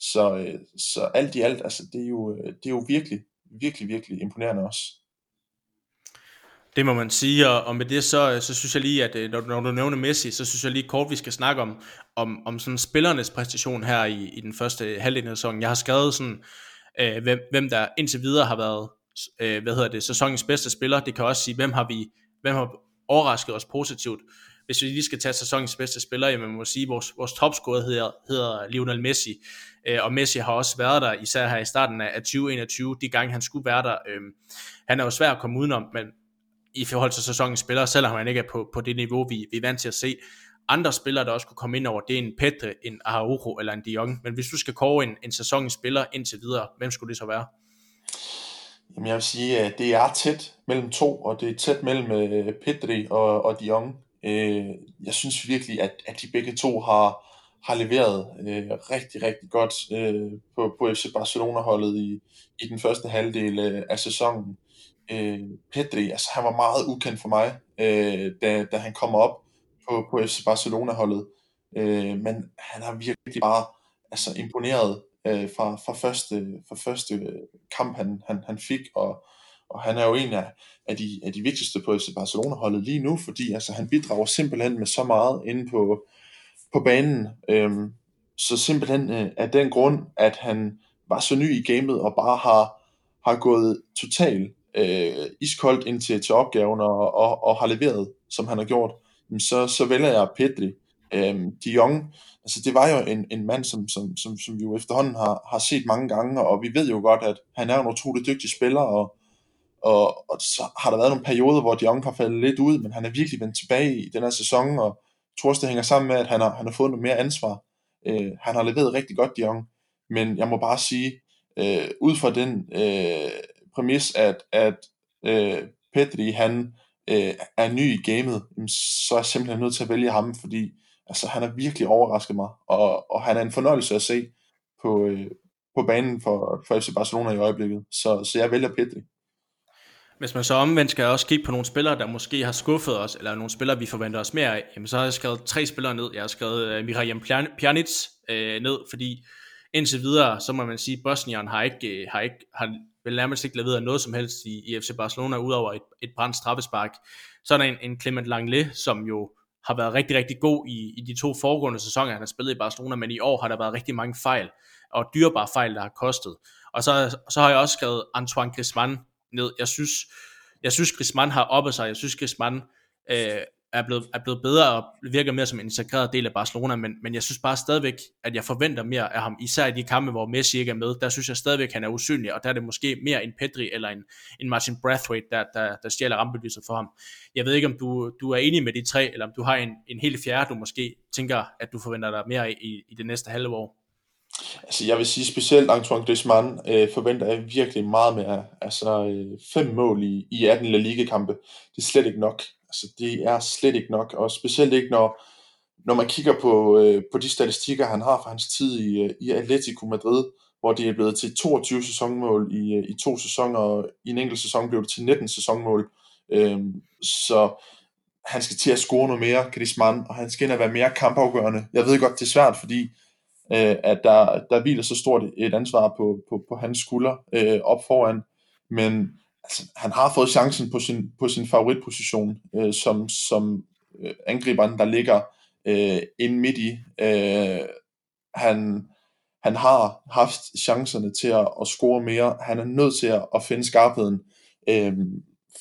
Så, øh, så alt i alt, altså, det, er jo, øh, det er jo virkelig, virkelig, virkelig imponerende også. Det må man sige, og, og med det så, så synes jeg lige, at når når, når du nævner Messi, så synes jeg lige kort, vi skal snakke om, om, om sådan spillernes præstation her i, i den første halvdel af sæsonen. Jeg har skrevet sådan, øh, hvem, hvem der indtil videre har været, øh, hvad hedder det, sæsonens bedste spiller. Det kan også sige, hvem har vi, hvem har overrasket os positivt. Hvis vi lige skal tage sæsonens bedste spiller, jamen man må sige, at vores, vores topscorer hedder, hedder Lionel Messi, øh, og Messi har også været der, især her i starten af 2021, de gange han skulle være der. Øh, han er jo svær at komme udenom, men i forhold til sæsonens spillere, selvom han ikke er på, på det niveau, vi, vi er vant til at se. Andre spillere, der også kunne komme ind over, det er en Petre, en Araujo eller en De Jong. Men hvis du skal kåre en, en sæsonens spiller indtil videre, hvem skulle det så være? Jamen jeg vil sige, at det er tæt mellem to, og det er tæt mellem øh, Pedri og, og De Jong. Øh, jeg synes virkelig, at, at de begge to har, har leveret øh, rigtig, rigtig godt øh, på, på FC Barcelona-holdet i, i den første halvdel øh, af sæsonen øh, Pedri, altså han var meget ukendt for mig, øh, da, da han kommer op på, på FC Barcelona-holdet. Øh, men han har virkelig bare altså, imponeret øh, fra, fra, første, fra første kamp, han, han, han fik, og, og han er jo en af, af, de, af de vigtigste på FC Barcelona-holdet lige nu, fordi altså, han bidrager simpelthen med så meget inde på, på banen. Øh, så simpelthen øh, af den grund, at han var så ny i gamet og bare har, har gået totalt øh, iskoldt ind til, til opgaven og, og, og har leveret, som han har gjort, så, så vælger jeg Pedri. Øhm, de Jong, altså det var jo en, en mand, som, som, som, som vi jo efterhånden har, har set mange gange, og vi ved jo godt, at han er en utrolig dygtig spiller, og, og, og så har der været nogle perioder, hvor de Jong har faldet lidt ud, men han er virkelig vendt tilbage i den her sæson, og tror også, det hænger sammen med, at han har, han har fået noget mere ansvar. Øh, han har leveret rigtig godt, de Jong, men jeg må bare sige, øh, ud fra den øh, præmis, at, at øh, Pedri, han øh, er ny i gamet, så er jeg simpelthen nødt til at vælge ham, fordi altså, han har virkelig overrasket mig, og, og han er en fornøjelse at se på, øh, på banen for, for FC Barcelona i øjeblikket. Så, så jeg vælger Pedri. Hvis man så omvendt skal også kigge på nogle spillere, der måske har skuffet os, eller nogle spillere, vi forventer os mere af, jamen så har jeg skrevet tre spillere ned. Jeg har skrevet øh, uh, Miriam Pjanic uh, ned, fordi indtil videre, så må man sige, at Bosnien øh, har ikke, har ikke har vel nærmest ikke leveret noget som helst i, i FC Barcelona, udover et, et brændt straffespark. Så er der en, en Clement Langley, som jo har været rigtig, rigtig god i, i de to foregående sæsoner, han har spillet i Barcelona, men i år har der været rigtig mange fejl, og dyrebare fejl, der har kostet. Og så, så har jeg også skrevet Antoine Griezmann ned. Jeg synes, jeg synes Griezmann har oppe sig. Jeg synes, Griezmann øh, er blevet, er blevet bedre og virker mere som en integreret del af Barcelona, men, men jeg synes bare stadigvæk, at jeg forventer mere af ham, især i de kampe, hvor Messi ikke er med, der synes jeg stadigvæk, at han er usynlig, og der er det måske mere en Pedri eller en, en Martin Brathwaite, der, der, der stjæler rampelyset for ham. Jeg ved ikke, om du, du er enig med de tre, eller om du har en, en helt fjerde, du måske tænker, at du forventer dig mere i, i det næste halve år. Altså, jeg vil sige specielt Antoine Griezmann øh, forventer jeg virkelig meget mere. Altså, øh, fem mål i, i 18 La Liga-kampe, det er slet ikke nok. Altså, det er slet ikke nok, og specielt ikke, når, når man kigger på, øh, på de statistikker, han har fra hans tid i, øh, i Atletico Madrid, hvor det er blevet til 22 sæsonmål i, øh, i to sæsoner, og i en enkelt sæson blev det til 19 sæsonmål. Øh, så han skal til at score noget mere, Griezmann, og han skal ind og være mere kampafgørende. Jeg ved godt, det er svært, fordi øh, at der, der hviler så stort et ansvar på, på, på hans skulder øh, op foran, men altså, han har fået chancen på sin, på sin favoritposition, øh, som, som øh, angriberen, der ligger øh, inde midt i. Øh, han, han har haft chancerne til at, at score mere. Han er nødt til at, at finde skarpheden, øh,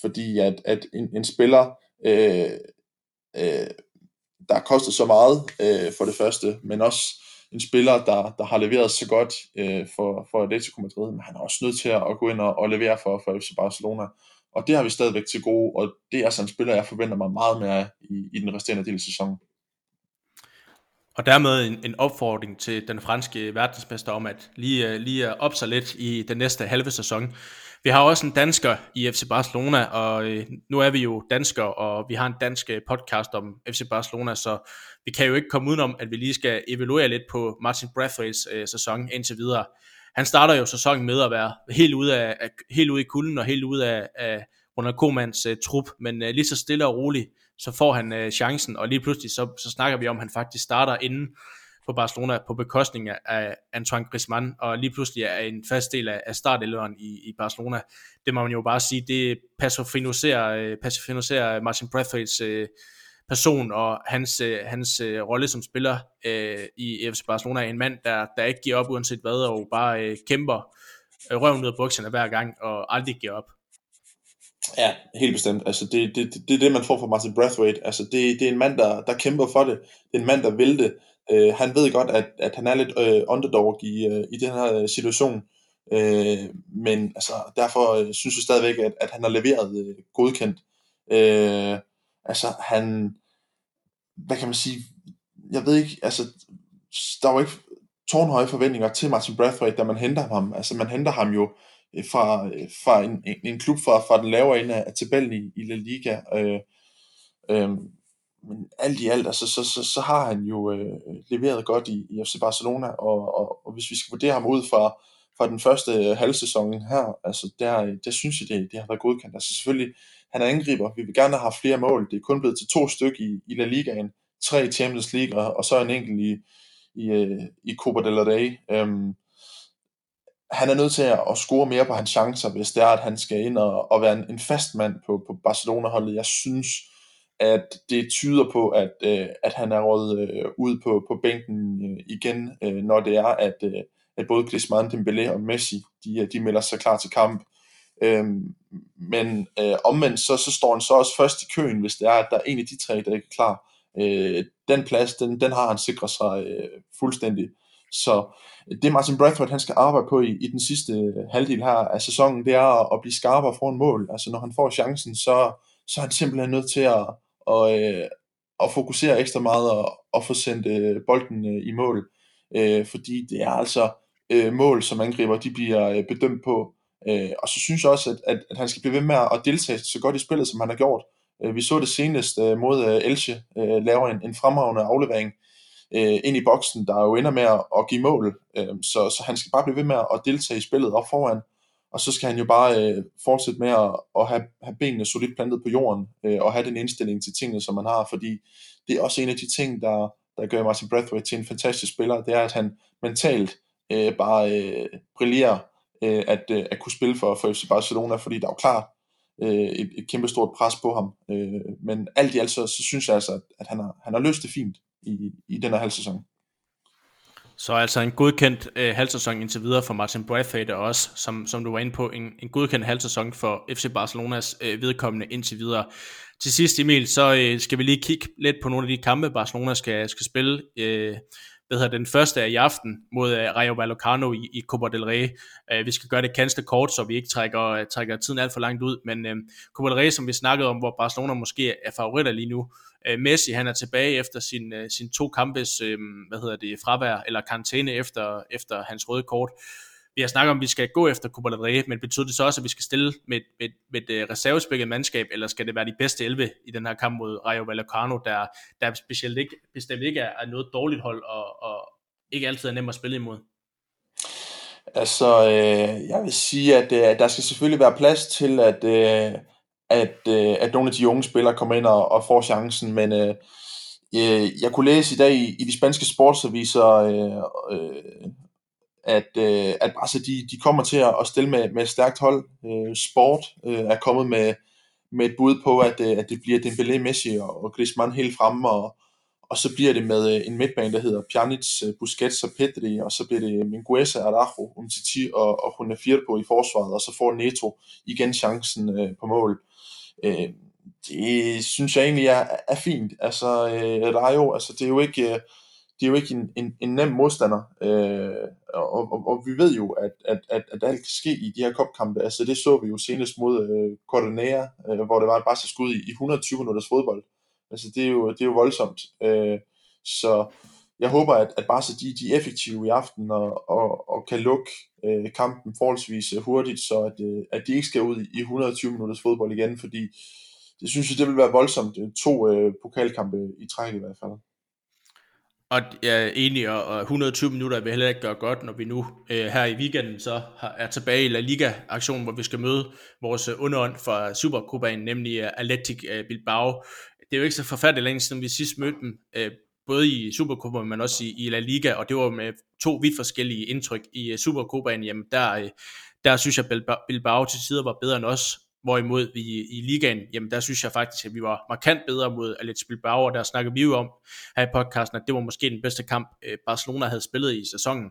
fordi at, at en, en spiller, øh, øh, der koster så meget øh, for det første, men også en spiller, der, der har leveret så godt øh, for, for Atletico Madrid, men han er også nødt til at, gå ind og, og levere for, for FC Barcelona. Og det har vi stadigvæk til gode, og det er altså en spiller, jeg forventer mig meget mere i, i den resterende del af sæsonen. Og dermed en, en opfordring til den franske verdensmester om at lige, øh, lige opse lidt i den næste halve sæson. Vi har også en dansker i FC Barcelona, og øh, nu er vi jo danskere, og vi har en dansk øh, podcast om FC Barcelona, så vi kan jo ikke komme udenom, at vi lige skal evaluere lidt på Martin Brathwaite's øh, sæson indtil videre. Han starter jo sæsonen med at være helt ude, af, af helt ude i kulden og helt ude af, af Ronald Komans øh, trup, men øh, lige så stille og roligt, så får han øh, chancen, og lige pludselig så, så snakker vi om, at han faktisk starter inden for Barcelona på bekostning af Antoine Griezmann, og lige pludselig er en fast del af, startelveren i, i Barcelona. Det må man jo bare sige, det personificerer, øh, personificerer Martin Braithwaite's øh, person og hans, øh, hans rolle som spiller i FC Barcelona er en mand, der, der ikke giver op uanset hvad, og bare kæmper uh, røven ud af bukserne hver gang, og aldrig giver op. Ja, helt bestemt. Altså, det, det, det, det er det, man får fra Martin Brathwaite. Altså, det, det er en mand, der, der kæmper for det. Det er en mand, der vil det. Øh, han ved godt, at, at han er lidt øh, underdog i, øh, i den her øh, situation. øh, men altså, derfor øh, synes jeg stadigvæk, at, at han har leveret øh, godkendt. Øh, altså, han... Hvad kan man sige? Jeg ved ikke, altså... Der var ikke tårnhøje forventninger til Martin Brathwaite, da man henter ham. Altså, man henter ham jo øh, fra, øh, fra en, en, en klub fra, fra den lavere ende af tabellen i, i La Liga. Øh, øh, men alt i alt, altså, så, så, så har han jo øh, leveret godt i, i FC Barcelona, og, og, og hvis vi skal vurdere ham ud fra, fra den første øh, halvsæson her, altså der, der synes jeg, det, det har været godkendt. Altså selvfølgelig, han er angriber, vi vil gerne have flere mål, det er kun blevet til to stykker i, i La Ligaen, tre i Champions League, og, og så en enkelt i, i, øh, i Copa del Rey. Øhm, han er nødt til at, at score mere på hans chancer, hvis det er, at han skal ind og, og være en, en fast mand på, på Barcelona-holdet. Jeg synes, at det tyder på, at, øh, at han er råd øh, ud på, på bænken øh, igen, øh, når det er, at, øh, at både Griezmann, Dembélé og Messi, de, øh, de melder sig klar til kamp. Øhm, men øh, omvendt, så, så står han så også først i køen, hvis det er, at der er en af de tre, der ikke er klar. Øh, den plads, den, den har han sikret sig øh, fuldstændig. Så det Martin Bradford han skal arbejde på i, i den sidste øh, halvdel her af sæsonen, det er at, at blive skarpere foran mål. Altså når han får chancen, så, så er han simpelthen nødt til at, og, øh, og fokusere ekstra meget og, og få sendt øh, bolden øh, i mål. Øh, fordi det er altså øh, mål, som angriber, de bliver øh, bedømt på. og så synes jeg også, at, at, at han skal blive ved med at deltage så godt i spillet, som han har gjort. vi så det senest mod Elche, laver en, en fremragende aflevering, øh, ind i boksen, der jo ender med at, at give mål. Øh, så, så han skal bare blive ved med at deltage i spillet op foran, og så skal han jo bare øh, fortsætte med at, at have, have benene solidt plantet på jorden, øh, og have den indstilling til tingene, som man har, fordi det er også en af de ting, der, der gør Martin Brathwaite til en fantastisk spiller, det er, at han mentalt øh, bare øh, brillerer øh, at, øh, at kunne spille for, for FC Barcelona, fordi der er jo klart øh, et, et kæmpe stort pres på ham. Øh, men alt i alt, så, så synes jeg altså, at han har, han har løst det fint i, i den her halv sæson. Så altså en godkendt øh, halvsæson indtil videre for Martin Braithwaite også, som, som du var inde på, en, en godkendt halvsæson for FC Barcelonas øh, vedkommende indtil videre. Til sidst Emil, så øh, skal vi lige kigge lidt på nogle af de kampe, Barcelona skal, skal spille. Øh, hvad hedder den første af i aften mod uh, Rayo Vallecano i, i Copa del Rey. Uh, vi skal gøre det ganske kort, så vi ikke trækker, uh, trækker tiden alt for langt ud, men uh, Copa del Rey, som vi snakkede om, hvor Barcelona måske er favoritter lige nu, Øh, Messi han er tilbage efter sin, øh, sin to kampes uh, hvad hedder det, fravær, eller karantæne efter, efter hans røde kort vi har snakket om, at vi skal gå efter Copa del Rey, men betyder det så også, at vi skal stille med, med, med et reservespækket mandskab, eller skal det være de bedste 11 i den her kamp mod Rayo Vallecano, der, der specielt ikke, bestemt ikke er noget dårligt hold, og, og ikke altid er nemt at spille imod? Altså, øh, jeg vil sige, at øh, der skal selvfølgelig være plads til, at, øh, at, øh, at nogle af de unge spillere kommer ind og, og får chancen, men øh, øh, jeg kunne læse i dag i, i de spanske sportsaviser, øh, øh, at, øh, at Barca de, de kommer til at stille med, med et stærkt hold. Øh, Sport øh, er kommet med, med et bud på, at, øh, at det bliver Dembélé, Messi og, og Griezmann helt fremme, og, og så bliver det med øh, en midtbane, der hedder Pjanic, øh, Busquets og Pedri, og så bliver det Mingueza, Araujo, Umtiti og, og Hunafirpo i forsvaret, og så får Neto igen chancen øh, på mål. Øh, Øh, det synes jeg egentlig er, er fint. Altså, øh, Rayo, altså det er jo ikke... Øh, er jo ikke en, en, en nem modstander, øh, og, og, og vi ved jo, at, at, at, at alt kan ske i de her kopkampe. Altså det så vi jo senest mod øh, Cordonera, øh, hvor det var bare så skud i, i 120 minutters fodbold. Altså det er jo, det er jo voldsomt. Øh, så jeg håber, at, at Barca de, de er effektive i aften og, og, og kan lukke øh, kampen forholdsvis øh, hurtigt, så at, øh, at de ikke skal ud i 120 minutters fodbold igen, fordi det synes jeg, det vil være voldsomt. Øh, to øh, pokalkampe i træk i hvert fald. Og jeg er enig, og 120 minutter vil heller ikke gøre godt, når vi nu øh, her i weekenden så er tilbage i La Liga-aktionen, hvor vi skal møde vores øh, underånd fra Supercopaen, nemlig Athletic Bilbao. Det er jo ikke så forfærdeligt længe siden vi sidst mødte dem, både i Supercopa, men også i, i La Liga, og det var med to vidt forskellige indtryk. I øh, Supercopaen, jamen der, øh, der synes jeg, Bilbao til tider var bedre end os, Hvorimod vi i ligaen, jamen der synes jeg faktisk, at vi var markant bedre mod Atletico Bilbao, og der snakkede vi jo om her i podcasten, at det var måske den bedste kamp, øh, Barcelona havde spillet i sæsonen.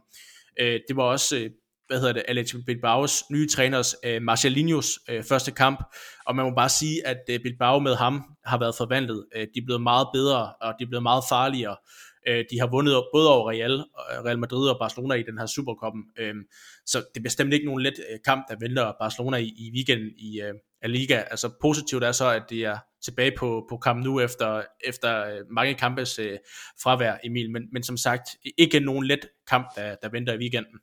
Det var også, hvad hedder det, Atletico Bilbaos nye træners, øh, Marcelinhos øh, første kamp, og man må bare sige, at øh, Bilbao med ham har været forvandlet. De er blevet meget bedre, og de er blevet meget farligere. Øh, de har vundet både over Real, Real Madrid og Barcelona i den her Superkoppen, Øh, så det er bestemt ikke nogen let øh, kamp, der venter Barcelona i, i weekenden i øh, Liga. Altså positivt er så, at de er tilbage på, på kamp nu efter, efter mange kampes øh, fravær, Emil. Men, men som sagt, ikke nogen let kamp, der, der venter i weekenden.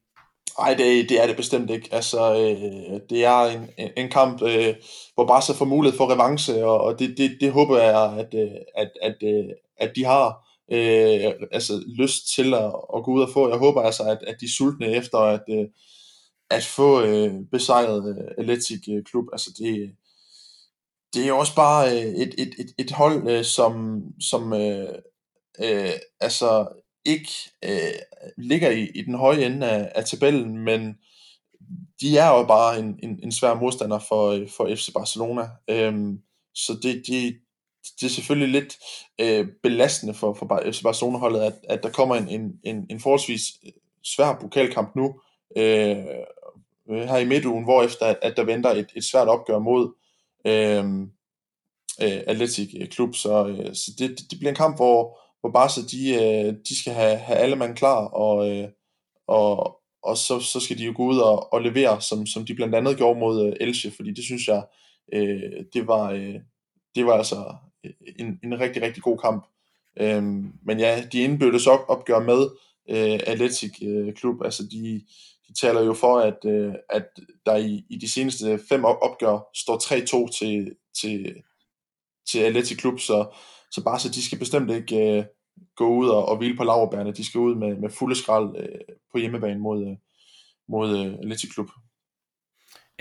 Nej, det, det er det bestemt ikke. Altså, øh, det er en, en kamp, øh, hvor Barca får mulighed for revanche, og, og det, det, det håber jeg, at, øh, at, at, øh, at de har øh, altså lyst til at, at gå ud og få. Jeg håber altså, at, at de er sultne efter at, øh, at få øh, besejret øh, Atletic Klub. Altså det, det er også bare øh, et, et, et, et hold, øh, som, som øh, øh, altså ikke øh, ligger i, i den høje ende af, af tabellen, men de er jo bare en, en, en svær modstander for, øh, for FC Barcelona. Øhm, så det, de, det er selvfølgelig lidt øh, belastende for, for FC Barcelona-holdet, at, at der kommer en, en, en, en forholdsvis øh, svær pokalkamp nu, øh, øh her i midtugen, hvor efter at, at der venter et, et svært opgør mod øhm, øh, øh, Atletic Klub, så, øh, så det, det bliver en kamp, hvor, hvor Barca de, øh, de skal have, have alle mand klar, og, øh, og, og så, så skal de jo gå ud og, og levere, som, som de blandt andet gjorde mod øh, Elche, fordi det synes jeg, øh, det var, øh, det var altså øh, en, en rigtig, rigtig god kamp. Øhm, men ja, de indbyrdes op, opgør med øh, Atletic øh, Klub, altså de, de taler jo for, at, øh, at der i, i de seneste fem opgør står 3-2 til, til, til Atletic Klub, så, så bare så de skal bestemt ikke øh, gå ud og, og hvile på laverbærene, de skal ud med, med fulde skrald øh, på hjemmebane mod, øh, mod øh, Atletic Klub.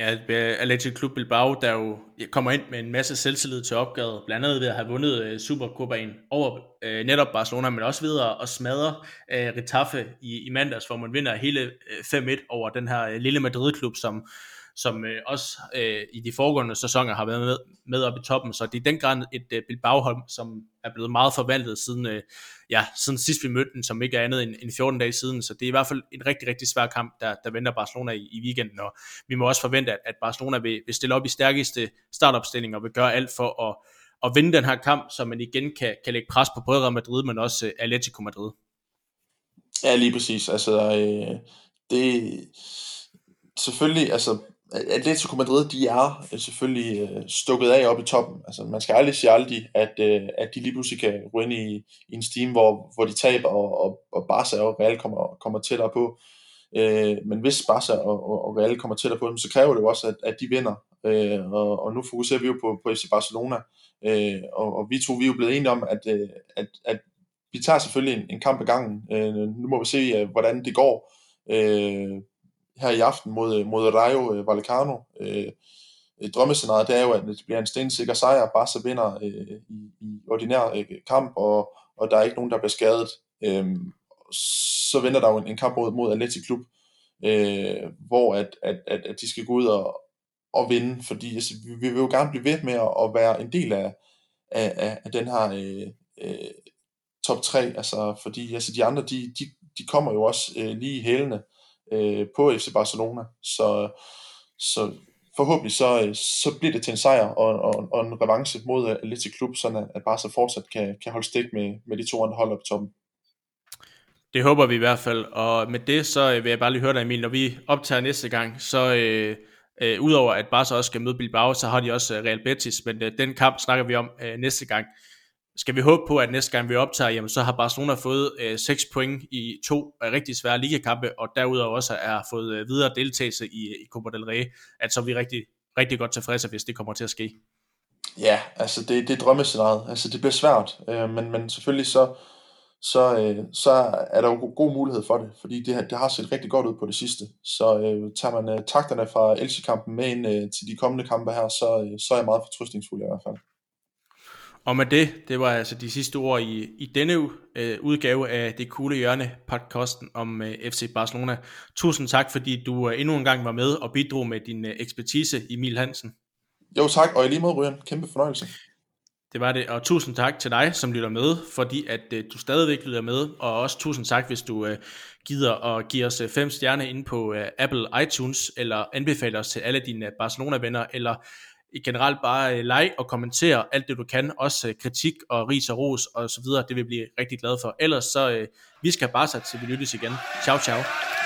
Ja, øh, Athletic Club Bilbao, der jo kommer ind med en masse selvtillid til opgaven, blandt andet ved at have vundet øh, Supercopaen over øh, netop Barcelona, men også ved at, smadre øh, Retafe i, i mandags, hvor man vinder hele øh, 5-1 over den her øh, lille Madrid-klub, som som øh, også øh, i de foregående sæsoner har været med, med op i toppen. Så det er den grad et øh, Bilbao-hold, som er blevet meget forvaltet siden, øh, ja, siden sidst vi mødte den, som ikke er andet end, end 14 dage siden. Så det er i hvert fald en rigtig, rigtig svær kamp, der, der venter Barcelona i, i weekenden. Og vi må også forvente, at, at Barcelona vil, vil stille op i stærkeste startopstilling og vil gøre alt for at, at vinde den her kamp, så man igen kan, kan lægge pres på både Real Madrid, men også øh, Atletico Madrid. Ja, lige præcis. Altså, øh, det selvfølgelig, altså, Atletico Madrid, de er øh, selvfølgelig øh, stukket af op i toppen. Altså, man skal aldrig sige aldrig, at, øh, at de lige pludselig kan gå ind i, i en steam, hvor, hvor de taber, og, og, og Barca og Real kommer, kommer tættere på. Øh, men hvis Barca og, og, og Real kommer tættere på dem, så kræver det jo også, at, at de vinder. Øh, og, og nu fokuserer vi jo på, på FC Barcelona, øh, og, og vi to vi er jo blevet enige om, at, øh, at, at vi tager selvfølgelig en, en kamp ad gangen. Øh, nu må vi se, øh, hvordan det går øh, her i aften mod, øh, mod Rayo øh, Vallecano. Øh, drømmescenariet det er jo, at det bliver en stensikker sejr. Barca vinder øh, i, i ordinær øh, kamp, og, og der er ikke nogen, der bliver skadet. Øh, så venter der jo en, en kamp mod, mod Atletic Klub, øh, hvor at, at, at, at de skal gå ud og, og vinde, fordi altså, vi, vi vil jo gerne blive ved med at, at være en del af, af, af den her øh, øh, top 3, altså fordi altså, de andre, de, de, de kommer jo også øh, lige i hælene øh, på FC Barcelona, så, så forhåbentlig så, øh, så bliver det til en sejr og, og, og en revanche mod Atletic Klub, så at Barca fortsat kan, kan holde stik med, med de to andre hold på toppen. Det håber vi i hvert fald, og med det så øh, vil jeg bare lige høre dig Emil, når vi optager næste gang, så øh, øh, udover at Barca også skal møde Bilbao, så har de også øh, Real Betis, men øh, den kamp snakker vi om øh, næste gang. Skal vi håbe på, at næste gang vi optager, jamen, så har Barcelona fået øh, 6 point i to øh, rigtig svære ligakampe, og derudover også er fået øh, videre deltagelse i, øh, i Copa del Rey, at så er vi rigtig, rigtig godt tilfredse, hvis det kommer til at ske. Ja, altså det, det er drømmescenariet. Altså det bliver svært, øh, men, men selvfølgelig så, så, øh, så er der jo god mulighed for det, fordi det, det har set rigtig godt ud på det sidste. Så øh, tager man øh, takterne fra Elche-kampen med ind øh, til de kommende kampe her, så, øh, så er jeg meget fortrystningsfuld i hvert fald. Og med det, det var altså de sidste ord i, i denne øh, udgave af Det Kugle Hjørne podcasten om øh, FC Barcelona. Tusind tak, fordi du øh, endnu en gang var med og bidrog med din øh, ekspertise, Emil Hansen. Jo tak, og i lige måde, Ryan. Kæmpe fornøjelse. Det var det, og tusind tak til dig, som lytter med, fordi at øh, du stadigvæk lytter med, og også tusind tak, hvis du øh, gider at give os øh, fem stjerner ind på øh, Apple iTunes, eller anbefaler os til alle dine Barcelona-venner, eller generelt bare øh, like og kommentere alt det du kan, også øh, kritik og ris og ros og så videre, det vil vi blive rigtig glade for. Ellers så, øh, vi skal bare sætte til vi lyttes igen. Ciao, ciao.